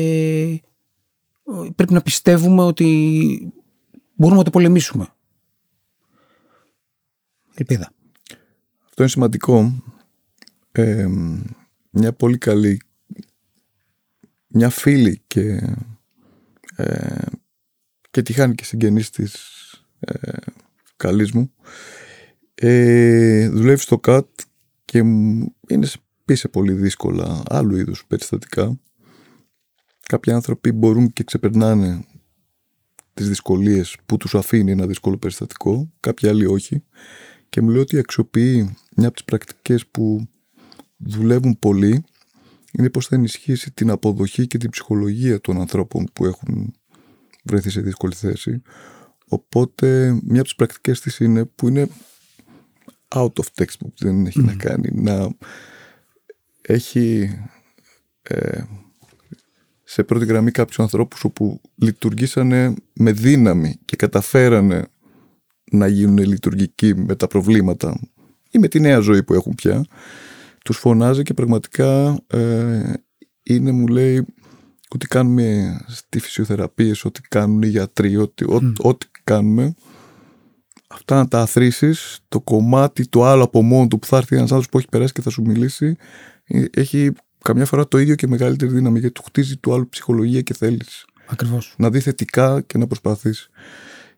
ε, πρέπει να πιστεύουμε ότι μπορούμε να το πολεμήσουμε. Ελπίδα. Αυτό είναι σημαντικό. Ε, μια πολύ καλή μια φίλη και ε, και τη χάνει και συγγενής της ε, καλής μου. Ε, δουλεύει στο ΚΑΤ και μου- είναι σε, πει σε πολύ δύσκολα άλλου είδους περιστατικά. Κάποιοι άνθρωποι μπορούν και ξεπερνάνε τις δυσκολίες που τους αφήνει ένα δύσκολο περιστατικό κάποιοι άλλοι όχι. Και μου λέει ότι αξιοποιεί μια από τις πρακτικές που δουλεύουν πολύ είναι πως θα ενισχύσει την αποδοχή και την ψυχολογία των ανθρώπων που έχουν βρεθεί σε δύσκολη θέση. Οπότε μια από τις πρακτικές της είναι που είναι out of textbook, δεν έχει να κάνει, να έχει ε, σε πρώτη γραμμή κάποιους ανθρώπους όπου λειτουργήσανε με δύναμη και καταφέρανε να γίνουν λειτουργικοί με τα προβλήματα ή με τη νέα ζωή που έχουν πια τους φωνάζει και πραγματικά ε, είναι μου λέει ότι κάνουμε στη φυσιοθεραπεία, ό,τι κάνουν οι γιατροί, ό,τι, ό,τι κάνουμε αυτά να τα αθροίσεις το κομμάτι το άλλο από μόνο του που θα έρθει ένας άνθρωπος που έχει περάσει και θα σου μιλήσει ε, έχει καμιά φορά το ίδιο και μεγαλύτερη δύναμη γιατί του χτίζει του άλλου ψυχολογία και θέλεις. Ακριβώς. να δει θετικά και να προσπαθείς.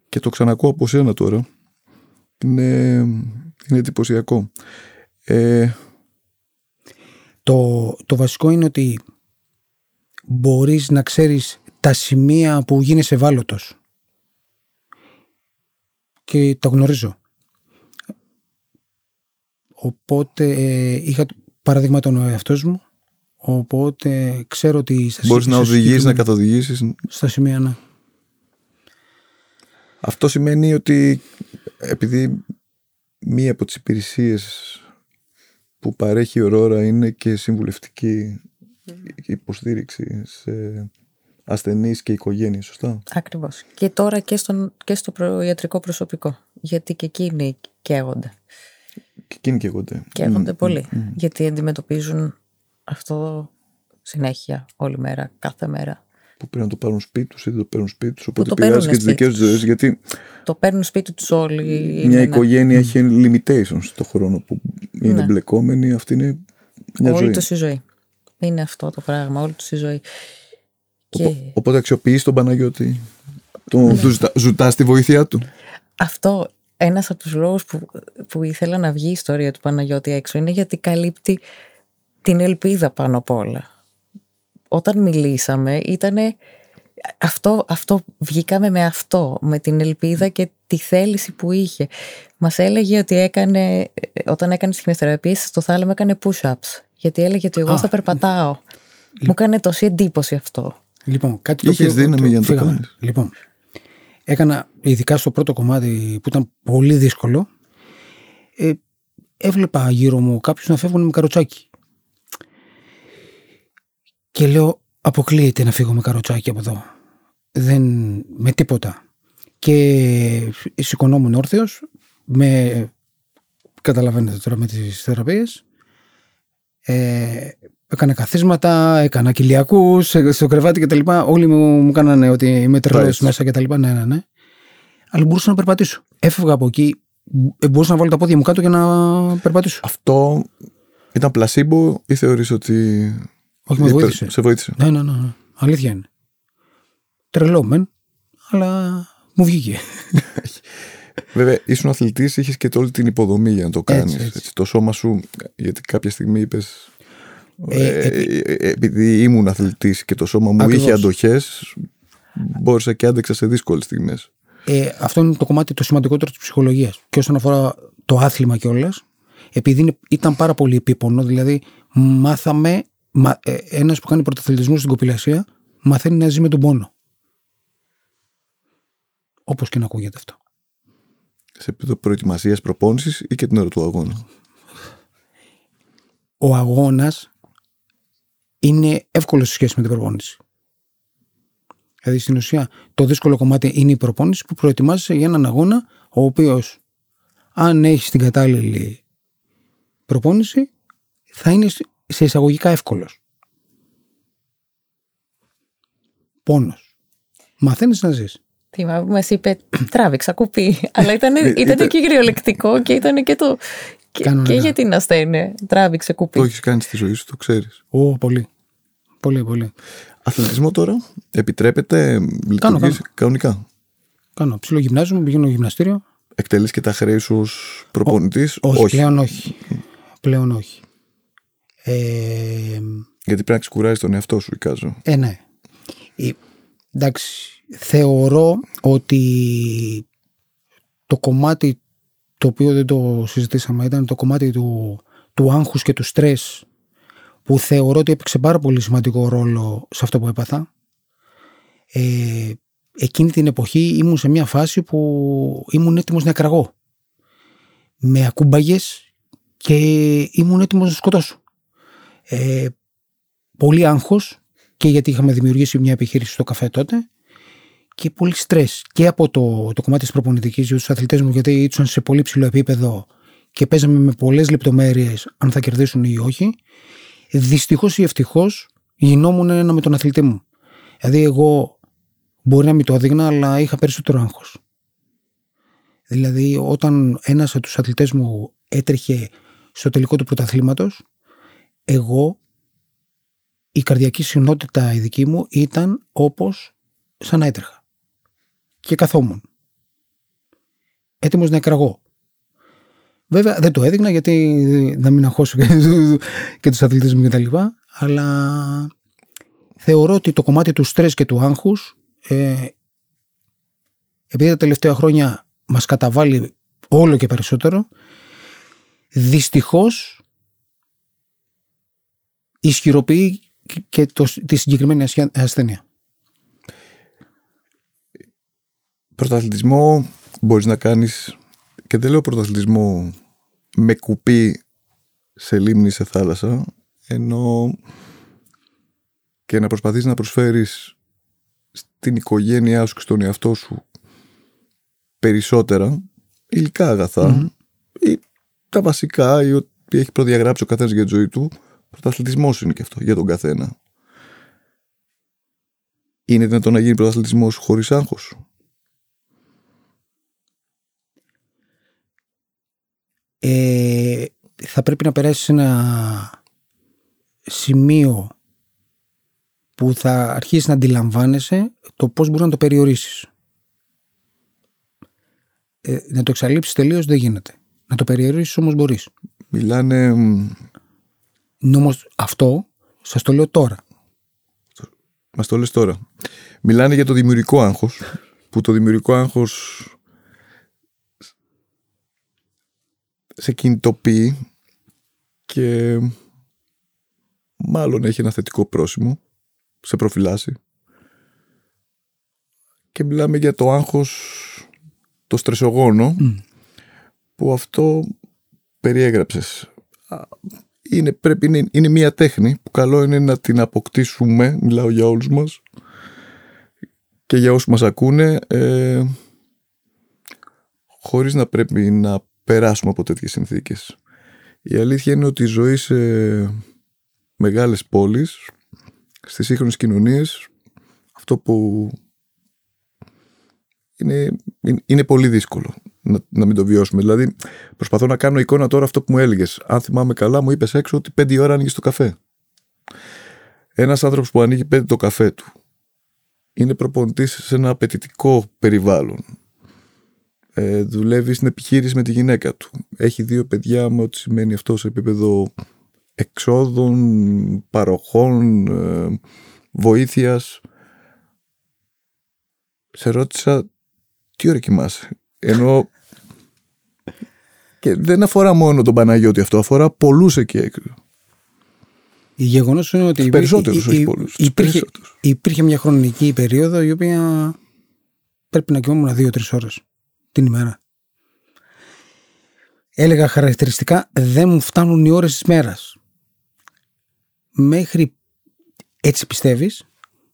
Και το ξανακούω από σένα τώρα. Είναι, είναι εντυπωσιακό. Ε, το, το βασικό είναι ότι μπορείς να ξέρεις τα σημεία που γίνεσαι ευάλωτος και τα γνωρίζω. Οπότε ε, είχα παράδειγμα τον εαυτός μου οπότε ξέρω ότι στα μπορείς να στα οδηγείς, να συγκεκριμένα- καθοδηγήσεις στα σημεία ναι. Αυτό σημαίνει ότι επειδή μία από τις υπηρεσίες που παρέχει η Aurora είναι και συμβουλευτική υποστήριξη σε ασθενείς και οικογένειες, σωστά; Ακριβώς. Και τώρα και, στον, και στο προ- ιατρικό προσωπικό. Γιατί και εκείνοι καίγονται. Και εκείνοι καίγονται. Καίγονται Μμ, πολύ. μμ, μμ. Γιατί αντιμετωπίζουν αυτό συνέχεια, όλη μέρα, κάθε μέρα. Που πρέπει να το πάρουν σπίτι τους ή δεν το παίρνουν σπίτι τους, οπότε το επηρεάζει παίρνουνε και τις δικές τους σπίτι ζωές, γιατί Το παίρνουν σπίτι τους όλοι. μια είναι ένα- οικογένεια έχει limitations στο χρόνο που είναι Ναι. εμπλεκόμενη, αυτή είναι μια Όλη ζωή. τους η ζωή. Είναι αυτό το πράγμα, όλη τους η ζωή. Και Οπο- Οπότε αξιοποιείς τον Παναγιώτη, τον, του ζητά, ζητάς τη βοήθειά του. αυτό ένας από τους λόγους που, που ήθελα να βγει η ιστορία του Παναγιώτη έξω είναι γιατί καλύπτει την ελπίδα πάνω απ' όλα. Όταν μιλήσαμε ήτανε αυτό, αυτό βγήκαμε με αυτό, με την ελπίδα και τη θέληση που είχε. Μας έλεγε ότι έκανε, όταν έκανε τις χημειοθεραπείες στο θάλαμο έκανε push-ups. Γιατί έλεγε ότι εγώ Α, θα περπατάω. Μου έκανε τόση εντύπωση αυτό. Λοιπόν, κάτι το Είχες οποίο- δύναμη για να το φύγαμε. κάνεις. Λοιπόν, έκανα ειδικά στο πρώτο κομμάτι που ήταν πολύ δύσκολο. Ε, έβλεπα γύρω μου κάποιους να φεύγουν με καροτσάκι. Και λέω, αποκλείεται να φύγω με καροτσάκι από εδώ. Δεν, με τίποτα. Και σηκωνόμουν όρθιος, με, καταλαβαίνετε τώρα με τις θεραπείες, ε, έκανα καθίσματα, έκανα κοιλιακούς στο κρεβάτι κτλ. Όλοι μου, μου κάνανε ότι είμαι τρελός Πάει. μέσα κτλ. Ναι, ναι, ναι. Αλλά μπορούσα να περπατήσω. Έφευγα από εκεί, ε, μπορούσα να βάλω τα πόδια μου κάτω για να περπατήσω. Αυτό ήταν πλασίμπο ή θεωρείς ότι Όχι, με είπε- βοήθησε. σε βοήθησε. Ναι, ναι, ναι, ναι. Αλήθεια είναι. Τρελό μεν, αλλά μου βγήκε. Βέβαια, ήσουν αθλητής, είχες και όλη την υποδομή για να το κάνεις. Έτσι, έτσι. Το σώμα σου, γιατί κάποια στιγμή είπες. Ε, επειδή ήμουν αθλητής και το σώμα μου Ακριβώς. είχε αντοχές, μπόρεσα και άντεξα σε δύσκολες στιγμές. Ε, αυτό είναι το κομμάτι το σημαντικότερο της ψυχολογίας. Και όσον αφορά το άθλημα κιόλας, επειδή είναι, ήταν πάρα πολύ επίπονο, δηλαδή μάθαμε. Μα, ε, Ένας που κάνει πρωταθλητισμό στην κοπηλασία μαθαίνει να ζει με τον πόνο. Όπως και να ακούγεται αυτό. Σε επίπεδο προετοιμασίας, προπόνησης ή και την ώρα του αγώνα; Ο αγώνας είναι εύκολο σε σχέση με την προπόνηση. Δηλαδή στην ουσία το δύσκολο κομμάτι είναι η προπόνηση που προετοιμάζεσαι για έναν αγώνα ο οποίος αν έχεις την κατάλληλη προπόνηση θα είναι σε εισαγωγικά εύκολος. Πόνος. Μαθαίνεις να ζεις. Θυμάμαι που μας είπε τράβηξα κουπί. Αλλά ήταν, Ε, ήταν ήταν- και κυριολεκτικό και ήταν και το. Και, Κανονικά. και για την ασθένεια. Τράβηξε κουπί. Το έχεις κάνει στη ζωή σου, το ξέρεις. Ω, πολύ. Πολύ, πολύ. Αθλητισμό τώρα επιτρέπεται, λειτουργείς κάνω. κανονικά; Κάνω ψηλό γυμνάζιο, μου πηγαίνω γυμναστήριο. Εκτελείς και τα χρέη σου ως προπονητής; Όχι, πλέον όχι. Πλέον όχι. Ε, Γιατί πρέπει να ξεκουράζει τον εαυτό σου, εικάζω. Ε, ναι. Ε, εντάξει, θεωρώ ότι το κομμάτι το οποίο δεν το συζητήσαμε ήταν το κομμάτι του, του άγχους και του στρες που θεωρώ ότι έπαιξε πάρα πολύ σημαντικό ρόλο σε αυτό που έπαθα. Ε, εκείνη την εποχή ήμουν σε μια φάση που ήμουν έτοιμος να εκραγώ. Με ακούμπαγες και ήμουν έτοιμος να σκοτώσω. Ε, πολύ άγχος και γιατί είχαμε δημιουργήσει μια επιχείρηση στο καφέ τότε και πολύ στρες και από το, το κομμάτι της προπονητικής για του αθλητές μου, γιατί ήσουν σε πολύ ψηλό επίπεδο και παίζαμε με πολλές λεπτομέρειες αν θα κερδίσουν ή όχι. Δυστυχώς ή ευτυχώς γινόμουν ένα με τον αθλητή μου. Δηλαδή, εγώ μπορεί να μην το έδειχνα, αλλά είχα περισσότερο άγχος. Δηλαδή, όταν ένας από τους αθλητές μου έτρεχε στο τελικό του πρωταθλήματος, εγώ η καρδιακή συνότητα η δική μου ήταν όπως σαν να έτρεχα. Και καθόμουν. Έτοιμος να εκραγώ. Βέβαια δεν το έδειχνα γιατί να μην αγχώσω και τους αθλητές μου κτλ. Αλλά θεωρώ ότι το κομμάτι του στρες και του άγχους ε, επειδή τα τελευταία χρόνια μας καταβάλει όλο και περισσότερο δυστυχώς ισχυροποιεί και το, τη συγκεκριμένη ασθένεια. Πρωταθλητισμό μπορείς να κάνεις και δεν λέω πρωταθλητισμό με κουπί σε λίμνη σε θάλασσα ενώ και να προσπαθείς να προσφέρεις στην οικογένειά σου και στον εαυτό σου περισσότερα υλικά ή τα βασικά ή ό,τι έχει προδιαγράψει ο καθένας για τη ζωή του Πρωταθλητισμός είναι και αυτό για τον καθένα. Είναι δυνατόν να γίνει πρωταθλητισμός χωρίς άγχος; Ε, θα πρέπει να περάσει σε ένα σημείο που θα αρχίσεις να αντιλαμβάνεσαι το πώς μπορεί να το περιορίσεις. Ε, να το εξαλείψεις τελείως δεν γίνεται. Να το περιορίσεις όμως μπορείς. Μιλάνε Όμως αυτό σας το λέω τώρα. Μας το λες τώρα. Μιλάνε για το δημιουργικό άγχος. Που το δημιουργικό άγχος σε κινητοποιεί και μάλλον έχει ένα θετικό πρόσημο σε προφυλάσσει και μιλάμε για το άγχος το στρεσογόνο που αυτό περιέγραψες είναι, πρέπει, είναι, είναι μια τέχνη που καλό είναι να την αποκτήσουμε, μιλάω για όλους μας και για όσους μας ακούνε, ε, χωρίς να πρέπει να περάσουμε από τέτοιες συνθήκες. Η αλήθεια είναι ότι η ζωή σε μεγάλες πόλεις, στις σύγχρονες κοινωνίες, αυτό που είναι, είναι πολύ δύσκολο να, να μην το βιώσουμε. Δηλαδή, προσπαθώ να κάνω εικόνα τώρα αυτό που μου έλεγες. Αν θυμάμαι καλά, μου είπες έξω ότι πέντε ώρα ανοίγεις το καφέ. Ένας άνθρωπος που ανοίγει πέντε το καφέ του είναι προπονητής σε ένα απαιτητικό περιβάλλον. Ε, δουλεύει στην επιχείρηση με τη γυναίκα του. Έχει δύο παιδιά με ό,τι σημαίνει αυτό σε επίπεδο εξόδων, παροχών, ε, βοήθειας. Σε ρώτησα τι ώρα κοιμάσαι; Ενώ και δεν αφορά μόνο τον Παναγιώτη αυτό, αφορά πολλούς εκεί έξω. Η γεγονός είναι ότι. Περισσότερους, όχι πολλούς. Υπήρχε, υπήρχε μια χρονική περίοδο η οποία πρέπει να κοιμόμουν δύο-τρεις ώρες την ημέρα. Έλεγα χαρακτηριστικά δεν μου φτάνουν οι ώρες της μέρας. Μέχρι, έτσι πιστεύεις,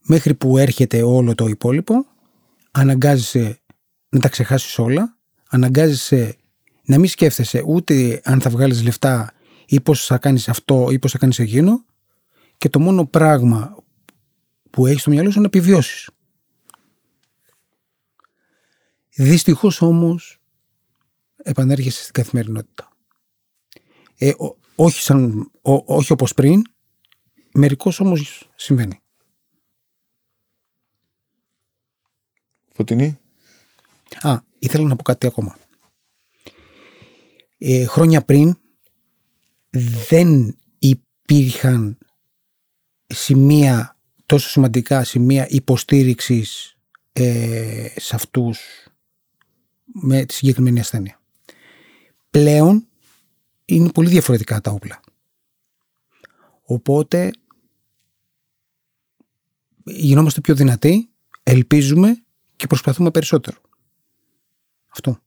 μέχρι που έρχεται όλο το υπόλοιπο, αναγκάζεσαι να τα ξεχάσεις όλα, αναγκάζεσαι να μην σκέφτεσαι ούτε αν θα βγάλεις λεφτά ή πώς θα κάνεις αυτό ή πώς θα κάνεις εκείνο και το μόνο πράγμα που έχεις στο μυαλό σου είναι να επιβιώσεις. Δυστυχώς όμως επανέρχεσαι στην καθημερινότητα. Ε, όχι, σαν, όχι όπως πριν, μερικώς όμως συμβαίνει. Φωτεινή. Α, ήθελα να πω κάτι ακόμα. Ε, χρόνια πριν δεν υπήρχαν σημεία τόσο σημαντικά σημεία υποστήριξης ε, σε αυτούς με τη συγκεκριμένη ασθένεια. Πλέον είναι πολύ διαφορετικά τα όπλα. Οπότε γινόμαστε πιο δυνατοί, ελπίζουμε και προσπαθούμε περισσότερο. Αυτό.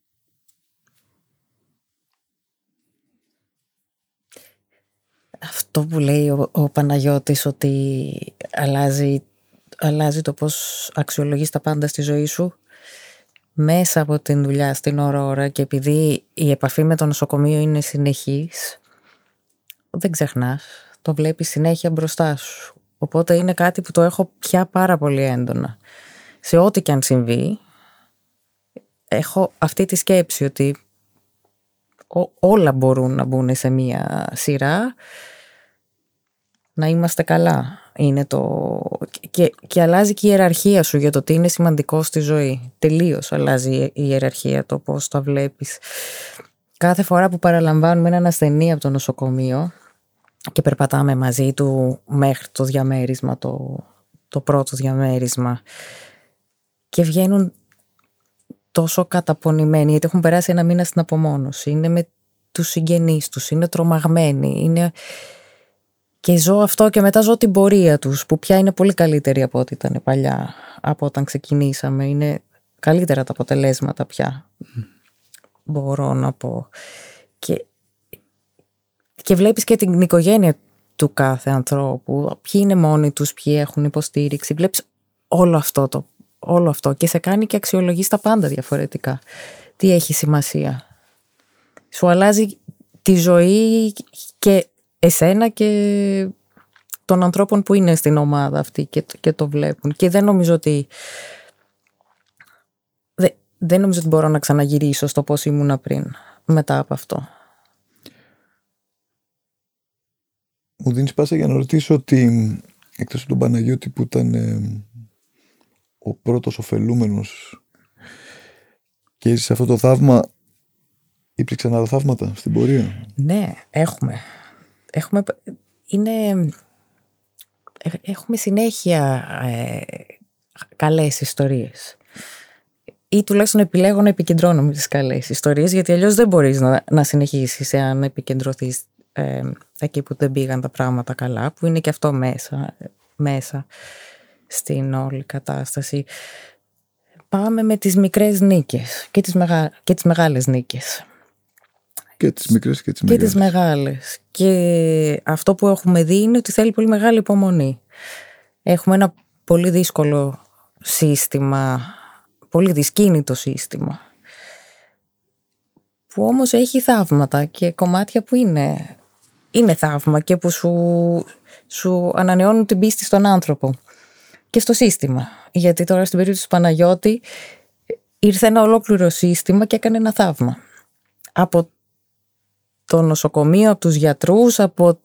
αυτό που λέει ο, ο Παναγιώτης ότι αλλάζει, αλλάζει το πώς αξιολογείς τα πάντα στη ζωή σου μέσα από την δουλειά στην ώρα και επειδή η επαφή με το νοσοκομείο είναι συνεχής δεν ξεχνάς, το βλέπεις συνέχεια μπροστά σου. Οπότε είναι κάτι που το έχω πια πάρα πολύ έντονα. Σε ό,τι και αν συμβεί, έχω αυτή τη σκέψη ότι όλα μπορούν να μπουν σε μία σειρά να είμαστε καλά. Είναι το... και, και αλλάζει και η ιεραρχία σου για το τι είναι σημαντικό στη ζωή. Τελείως αλλάζει η ιεραρχία το πώς τα βλέπεις. Κάθε φορά που παραλαμβάνουμε έναν ασθενή από το νοσοκομείο και περπατάμε μαζί του μέχρι το διαμέρισμα, το, το πρώτο διαμέρισμα και βγαίνουν τόσο καταπονημένοι γιατί έχουν περάσει ένα μήνα στην απομόνωση, είναι με τους συγγενείς τους, είναι τρομαγμένοι, είναι... Και ζω αυτό και μετά ζω την πορεία τους που πια είναι πολύ καλύτερη από ό,τι ήταν παλιά, από όταν ξεκινήσαμε. Είναι καλύτερα τα αποτελέσματα πια, μπορώ να πω. Και, και βλέπεις και την οικογένεια του κάθε ανθρώπου, ποιοι είναι μόνοι τους, ποιοι έχουν υποστήριξη. Βλέπεις όλο αυτό το όλο αυτό και σε κάνει και αξιολογείς τα πάντα διαφορετικά. Τι έχει σημασία. Σου αλλάζει τη ζωή και εσένα και των ανθρώπων που είναι στην ομάδα αυτή και, και το βλέπουν. Και δεν νομίζω ότι δεν, δεν νομίζω ότι μπορώ να ξαναγυρίσω στο πώς ήμουνα πριν μετά από αυτό. Μου δίνεις πάσα για να ρωτήσω ότι εκτός από τον Παναγιώτη που ήταν ε, ο πρώτος ωφελούμενος και σε αυτό το θαύμα υπήρξαν άλλα θαύματα στην πορεία. Ναι, έχουμε. Έχουμε, είναι, έχουμε συνέχεια ε, καλές ιστορίες. Ή τουλάχιστον επιλέγω να επικεντρώνομαι στις καλές ιστορίες, γιατί αλλιώς δεν μπορείς να, να συνεχίσεις εάν επικεντρωθείς ε, εκεί που δεν πήγαν τα πράγματα καλά, που είναι και αυτό μέσα. μέσα στην όλη κατάσταση. Πάμε με τις μικρές νίκες και τις, μεγα... και τις μεγάλες νίκες. Και τις μικρές και τις μεγάλες. Και τις μεγάλες. Και αυτό που έχουμε δει είναι ότι θέλει πολύ μεγάλη υπομονή. Έχουμε ένα πολύ δύσκολο σύστημα, πολύ δυσκίνητο σύστημα, που όμως έχει θαύματα και κομμάτια που είναι, είναι θαύμα και που σου, σου ανανεώνουν την πίστη στον άνθρωπο και στο σύστημα. Γιατί τώρα στην περίπτωση του Παναγιώτη ήρθε ένα ολόκληρο σύστημα και έκανε ένα θαύμα. Από το νοσοκομείο, από τους γιατρούς, από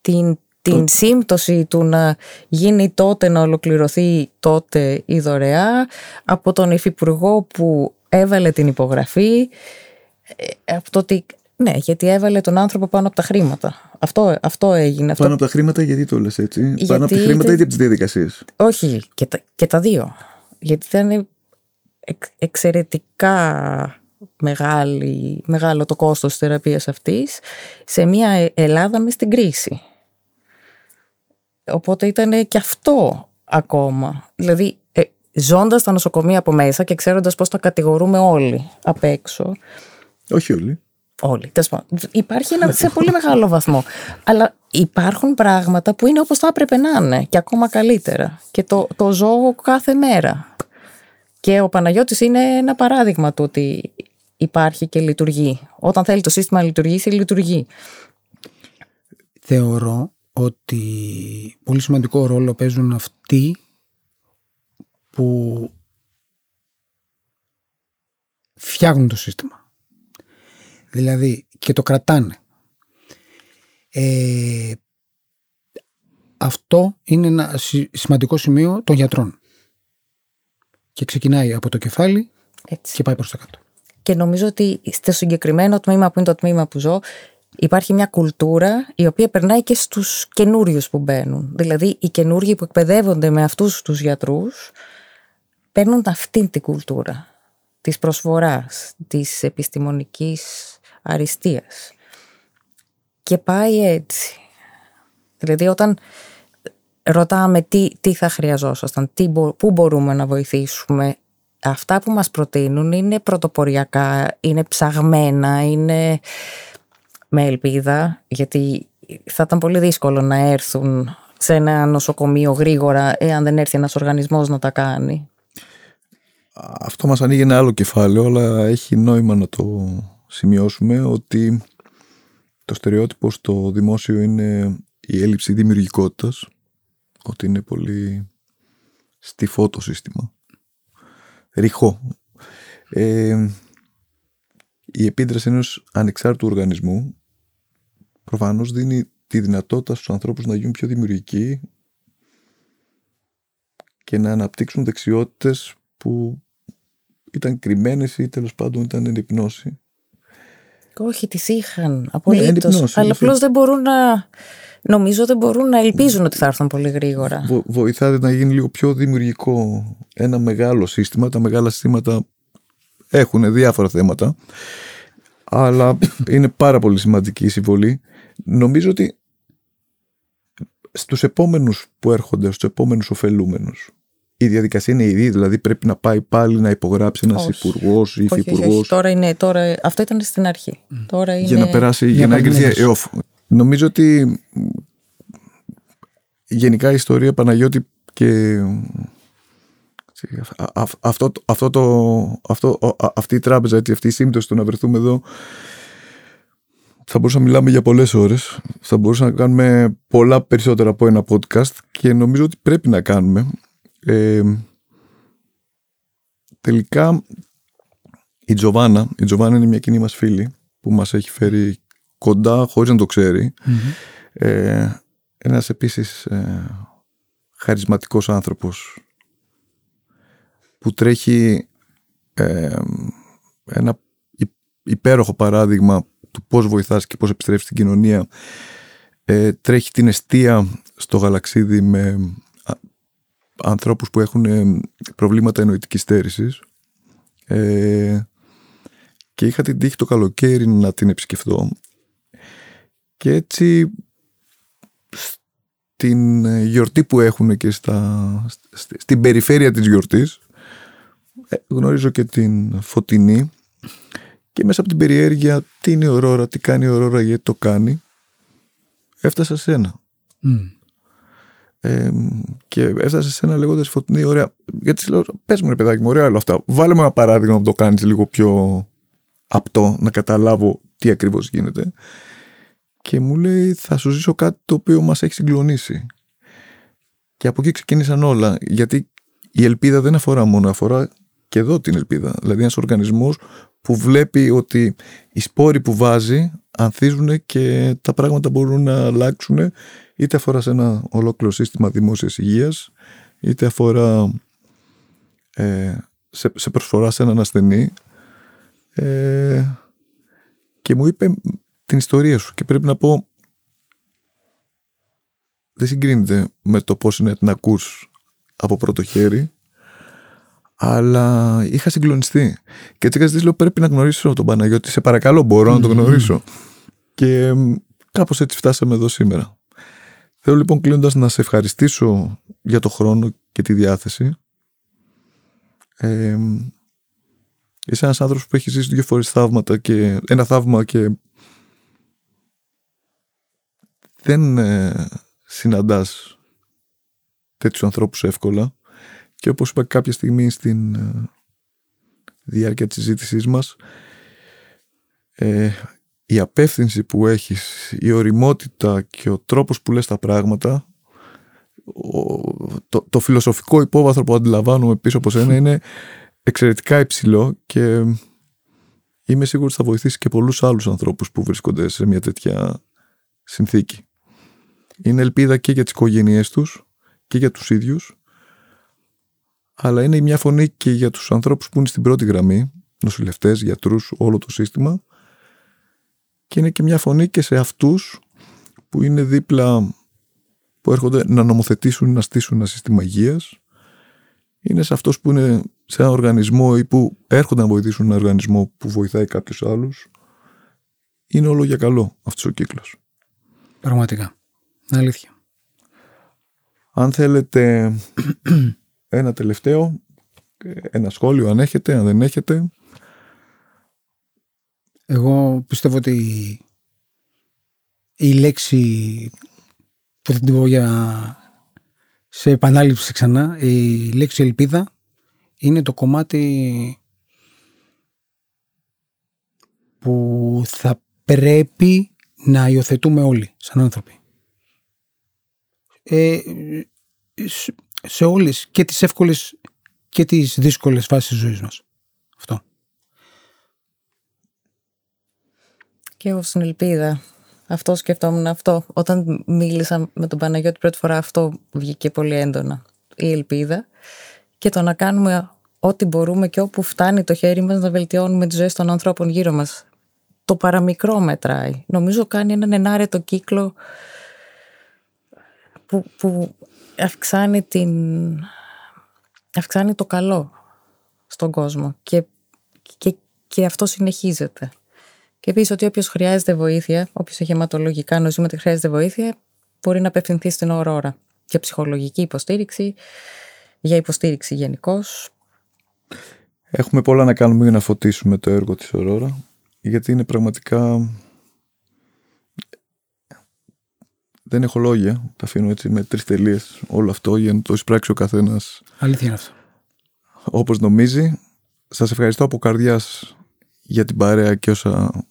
την, την σύμπτωση του να γίνει τότε, να ολοκληρωθεί τότε η δωρεά, από τον υφυπουργό που έβαλε την υπογραφή, ε, από το ότι ναι, γιατί έβαλε τον άνθρωπο πάνω από τα χρήματα. Αυτό, αυτό έγινε. Πάνω από τα χρήματα, γιατί το λες έτσι. Γιατί... Πάνω από τα χρήματα ή από τις διαδικασίες; Όχι, και τα, και τα δύο. Γιατί ήταν εξαιρετικά μεγάλη, μεγάλο το κόστος της θεραπείας αυτής σε μια Ελλάδα μες στην κρίση. Οπότε ήταν και αυτό ακόμα. Δηλαδή, ε, ζώντας τα νοσοκομεία από μέσα και ξέροντας πώς τα κατηγορούμε όλοι απ' έξω. Όχι όλοι όλοι. Υπάρχει ένα, σε πολύ μεγάλο βαθμό. Αλλά υπάρχουν πράγματα που είναι όπως θα έπρεπε να είναι και ακόμα καλύτερα. Και το, το ζω κάθε μέρα. Και ο Παναγιώτης είναι ένα παράδειγμα του ότι υπάρχει και λειτουργεί. Όταν θέλει το σύστημα να λειτουργήσει, λειτουργεί. Θεωρώ ότι πολύ σημαντικό ρόλο παίζουν αυτοί που φτιάχνουν το σύστημα. Δηλαδή και το κρατάνε. Ε, αυτό είναι ένα σημαντικό σημείο των γιατρών. Και ξεκινάει από το κεφάλι Έτσι. και πάει προς τα κάτω. Και νομίζω ότι στο συγκεκριμένο τμήμα που είναι το τμήμα που ζω υπάρχει μια κουλτούρα η οποία περνάει και στους καινούριους που μπαίνουν. Δηλαδή οι καινούργοι που εκπαιδεύονται με αυτούς τους γιατρούς παίρνουν αυτή την κουλτούρα της προσφοράς, της επιστημονικής αριστείας. Και πάει έτσι. Δηλαδή όταν ρωτάμε τι, τι θα χρειαζόσασταν, τι, πού μπορούμε να βοηθήσουμε, αυτά που μας προτείνουν είναι πρωτοποριακά, είναι ψαγμένα, είναι με ελπίδα, γιατί θα ήταν πολύ δύσκολο να έρθουν σε ένα νοσοκομείο γρήγορα εάν δεν έρθει ένας οργανισμός να τα κάνει. Αυτό μας ανοίγει ένα άλλο κεφάλαιο, αλλά έχει νόημα να το σημειώσουμε ότι το στερεότυπο στο δημόσιο είναι η έλλειψη δημιουργικότητας, ότι είναι πολύ στιφό το σύστημα, ρηχό. Ε, η επίδραση ενός ανεξάρτητου οργανισμού προφανώς δίνει τη δυνατότητα στους ανθρώπους να γίνουν πιο δημιουργικοί και να αναπτύξουν δεξιότητες που ήταν κρυμμένες ή τέλος πάντων ήταν εν υπνώση. Όχι, τις είχαν απολύτως, ναι, αλλά απλώς δεν μπορούν να... Νομίζω δεν μπορούν να ελπίζουν ότι θα έρθουν πολύ γρήγορα. Βο, βοηθάτε να γίνει λίγο πιο δημιουργικό ένα μεγάλο σύστημα. Τα μεγάλα συστήματα έχουν διάφορα θέματα, αλλά είναι πάρα πολύ σημαντική η συμβολή. Νομίζω ότι στους επόμενους που έρχονται, στους επόμενους ωφελούμενους, η διαδικασία είναι ίδια, δηλαδή πρέπει να πάει πάλι να υπογράψει ένας υπουργός ή υφυπουργός. Τώρα είναι, τώρα, αυτό ήταν στην αρχή. Τώρα είναι... Για να περάσει, για, να εγκριθεί ΕΟΦ. Νομίζω ότι γενικά η ιστορία Παναγιώτη και αυτό, αυτό το, αυτό, αυτή η τράπεζα, έτσι, αυτή η σύμπτωση του να βρεθούμε εδώ θα μπορούσαμε να μιλάμε για πολλές ώρες θα μπορούσαμε να κάνουμε πολλά περισσότερα από ένα podcast και νομίζω ότι πρέπει να κάνουμε ε, τελικά η Τζοβάνα η Τζοβάνα είναι μια κοινή μας φίλη που μας έχει φέρει κοντά χωρίς να το ξέρει mm-hmm. ε, ένας επίσης ε, χαρισματικός άνθρωπος που τρέχει ε, ένα υπέροχο παράδειγμα του πώς βοηθάς και πώς επιστρέφεις στην κοινωνία ε, τρέχει την αιστεία στο γαλαξίδι με ανθρώπους που έχουν ε, προβλήματα εννοητικής στέρησης. Ε, και είχα την τύχη το καλοκαίρι να την επισκεφτώ. Και έτσι στην γιορτή που έχουν και στα, στην περιφέρεια της γιορτής ε, γνωρίζω και την Φωτεινή. Και μέσα από την περιέργεια τι είναι η Ορόρα, τι κάνει η Ορόρα, γιατί το κάνει έφτασα σε ένα. Ε, και έφτασε σε ένα λέγοντας φωτεινή, ωραία. Γιατί λέω, πες μου ρε παιδάκι μου, ωραία όλα αυτά. Βάλε μου ένα παράδειγμα που το κάνεις λίγο πιο απτό, να καταλάβω τι ακριβώς γίνεται. Και μου λέει, θα σου ζήσω κάτι το οποίο μας έχει συγκλονίσει. Και από εκεί ξεκίνησαν όλα. Γιατί η ελπίδα δεν αφορά μόνο, αφορά και εδώ την ελπίδα. Δηλαδή, ένας οργανισμός που βλέπει ότι οι σπόροι που βάζει ανθίζουν και τα πράγματα μπορούν να αλλάξουν είτε αφορά σε ένα ολόκληρο σύστημα δημόσιας υγείας είτε αφορά ε, σε, σε προσφορά σε έναν ασθενή ε, και μου είπε την ιστορία σου και πρέπει να πω δεν συγκρίνεται με το πώς είναι να ακούς από πρώτο χέρι αλλά είχα συγκλονιστεί. Και έτσι είχα ζητήσει, λέω, πρέπει να γνωρίσω τον Παναγιώτη. Σε παρακαλώ, μπορώ να τον γνωρίσω. Και κάπως έτσι φτάσαμε εδώ σήμερα. Θέλω λοιπόν κλείνοντας να σε ευχαριστήσω για το χρόνο και τη διάθεση. Ε, είσαι ένας άνθρωπος που έχει ζήσει δύο φορές θαύματα και ένα θαύμα και δεν ε, συναντάς τέτοιους ανθρώπους εύκολα και όπως είπα κάποια στιγμή στην ε, διάρκεια της συζήτησής μας ε, η απεύθυνση που έχεις, η οριμότητα και ο τρόπος που λες τα πράγματα το, το φιλοσοφικό υπόβαθρο που αντιλαμβάνομαι πίσω από σένα είναι εξαιρετικά υψηλό και είμαι σίγουρος ότι θα βοηθήσει και πολλούς άλλους ανθρώπους που βρίσκονται σε μια τέτοια συνθήκη. Είναι ελπίδα και για τις οικογένειές τους και για τους ίδιους αλλά είναι μια φωνή και για τους ανθρώπους που είναι στην πρώτη γραμμή, νοσηλευτές, γιατρούς, όλο το σύστημα και είναι και μια φωνή και σε αυτούς που είναι δίπλα που έρχονται να νομοθετήσουν ή να στήσουν ένα σύστημα υγείας είναι σε αυτός που είναι σε ένα οργανισμό ή που έρχονται να βοηθήσουν ένα οργανισμό που βοηθάει κάποιους άλλους είναι όλο για καλό αυτός ο κύκλος. Πραγματικά. Αλήθεια. Αν θέλετε ένα τελευταίο, ένα σχόλιο αν έχετε, αν δεν έχετε. Εγώ πιστεύω ότι η λέξη που θα την πω για σε επανάληψη ξανά, η λέξη ελπίδα είναι το κομμάτι που θα πρέπει να υιοθετούμε όλοι σαν άνθρωποι. Ε, σε όλες και τις εύκολες και τις δύσκολες φάσεις της ζωής μας. Αυτό. Και εγώ στην ελπίδα. Αυτό σκεφτόμουν αυτό. Όταν μίλησα με τον Παναγιώτη πρώτη φορά αυτό βγήκε πολύ έντονα. Η ελπίδα και το να κάνουμε ό,τι μπορούμε και όπου φτάνει το χέρι μας να βελτιώνουμε τις ζωές των ανθρώπων γύρω μας. Το παραμικρό μετράει. Νομίζω κάνει έναν ενάρετο κύκλο που, που αυξάνει, την, αυξάνει το καλό στον κόσμο και, και, και αυτό συνεχίζεται. Και επίση ότι όποιος χρειάζεται βοήθεια, όποιος έχει αιματολογικά νοσήματα χρειάζεται βοήθεια, μπορεί να απευθυνθεί στην Ορόρα για ψυχολογική υποστήριξη, για υποστήριξη γενικώς. Έχουμε πολλά να κάνουμε για να φωτίσουμε το έργο της Ορόρα, γιατί είναι πραγματικά... Δεν έχω λόγια, τα αφήνω έτσι με τρεις τελείες όλο αυτό για να το εισπράξει ο καθένας. Αλήθεια είναι αυτό. Όπως νομίζει. Σας ευχαριστώ από καρδιάς για την παρέα και όσα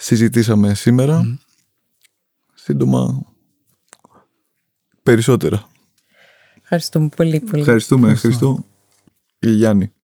συζητήσαμε σήμερα. Σύντομα περισσότερα. Ευχαριστούμε πολύ πολύ. Ευχαριστούμε. Ευχαριστώ. Γιάννη.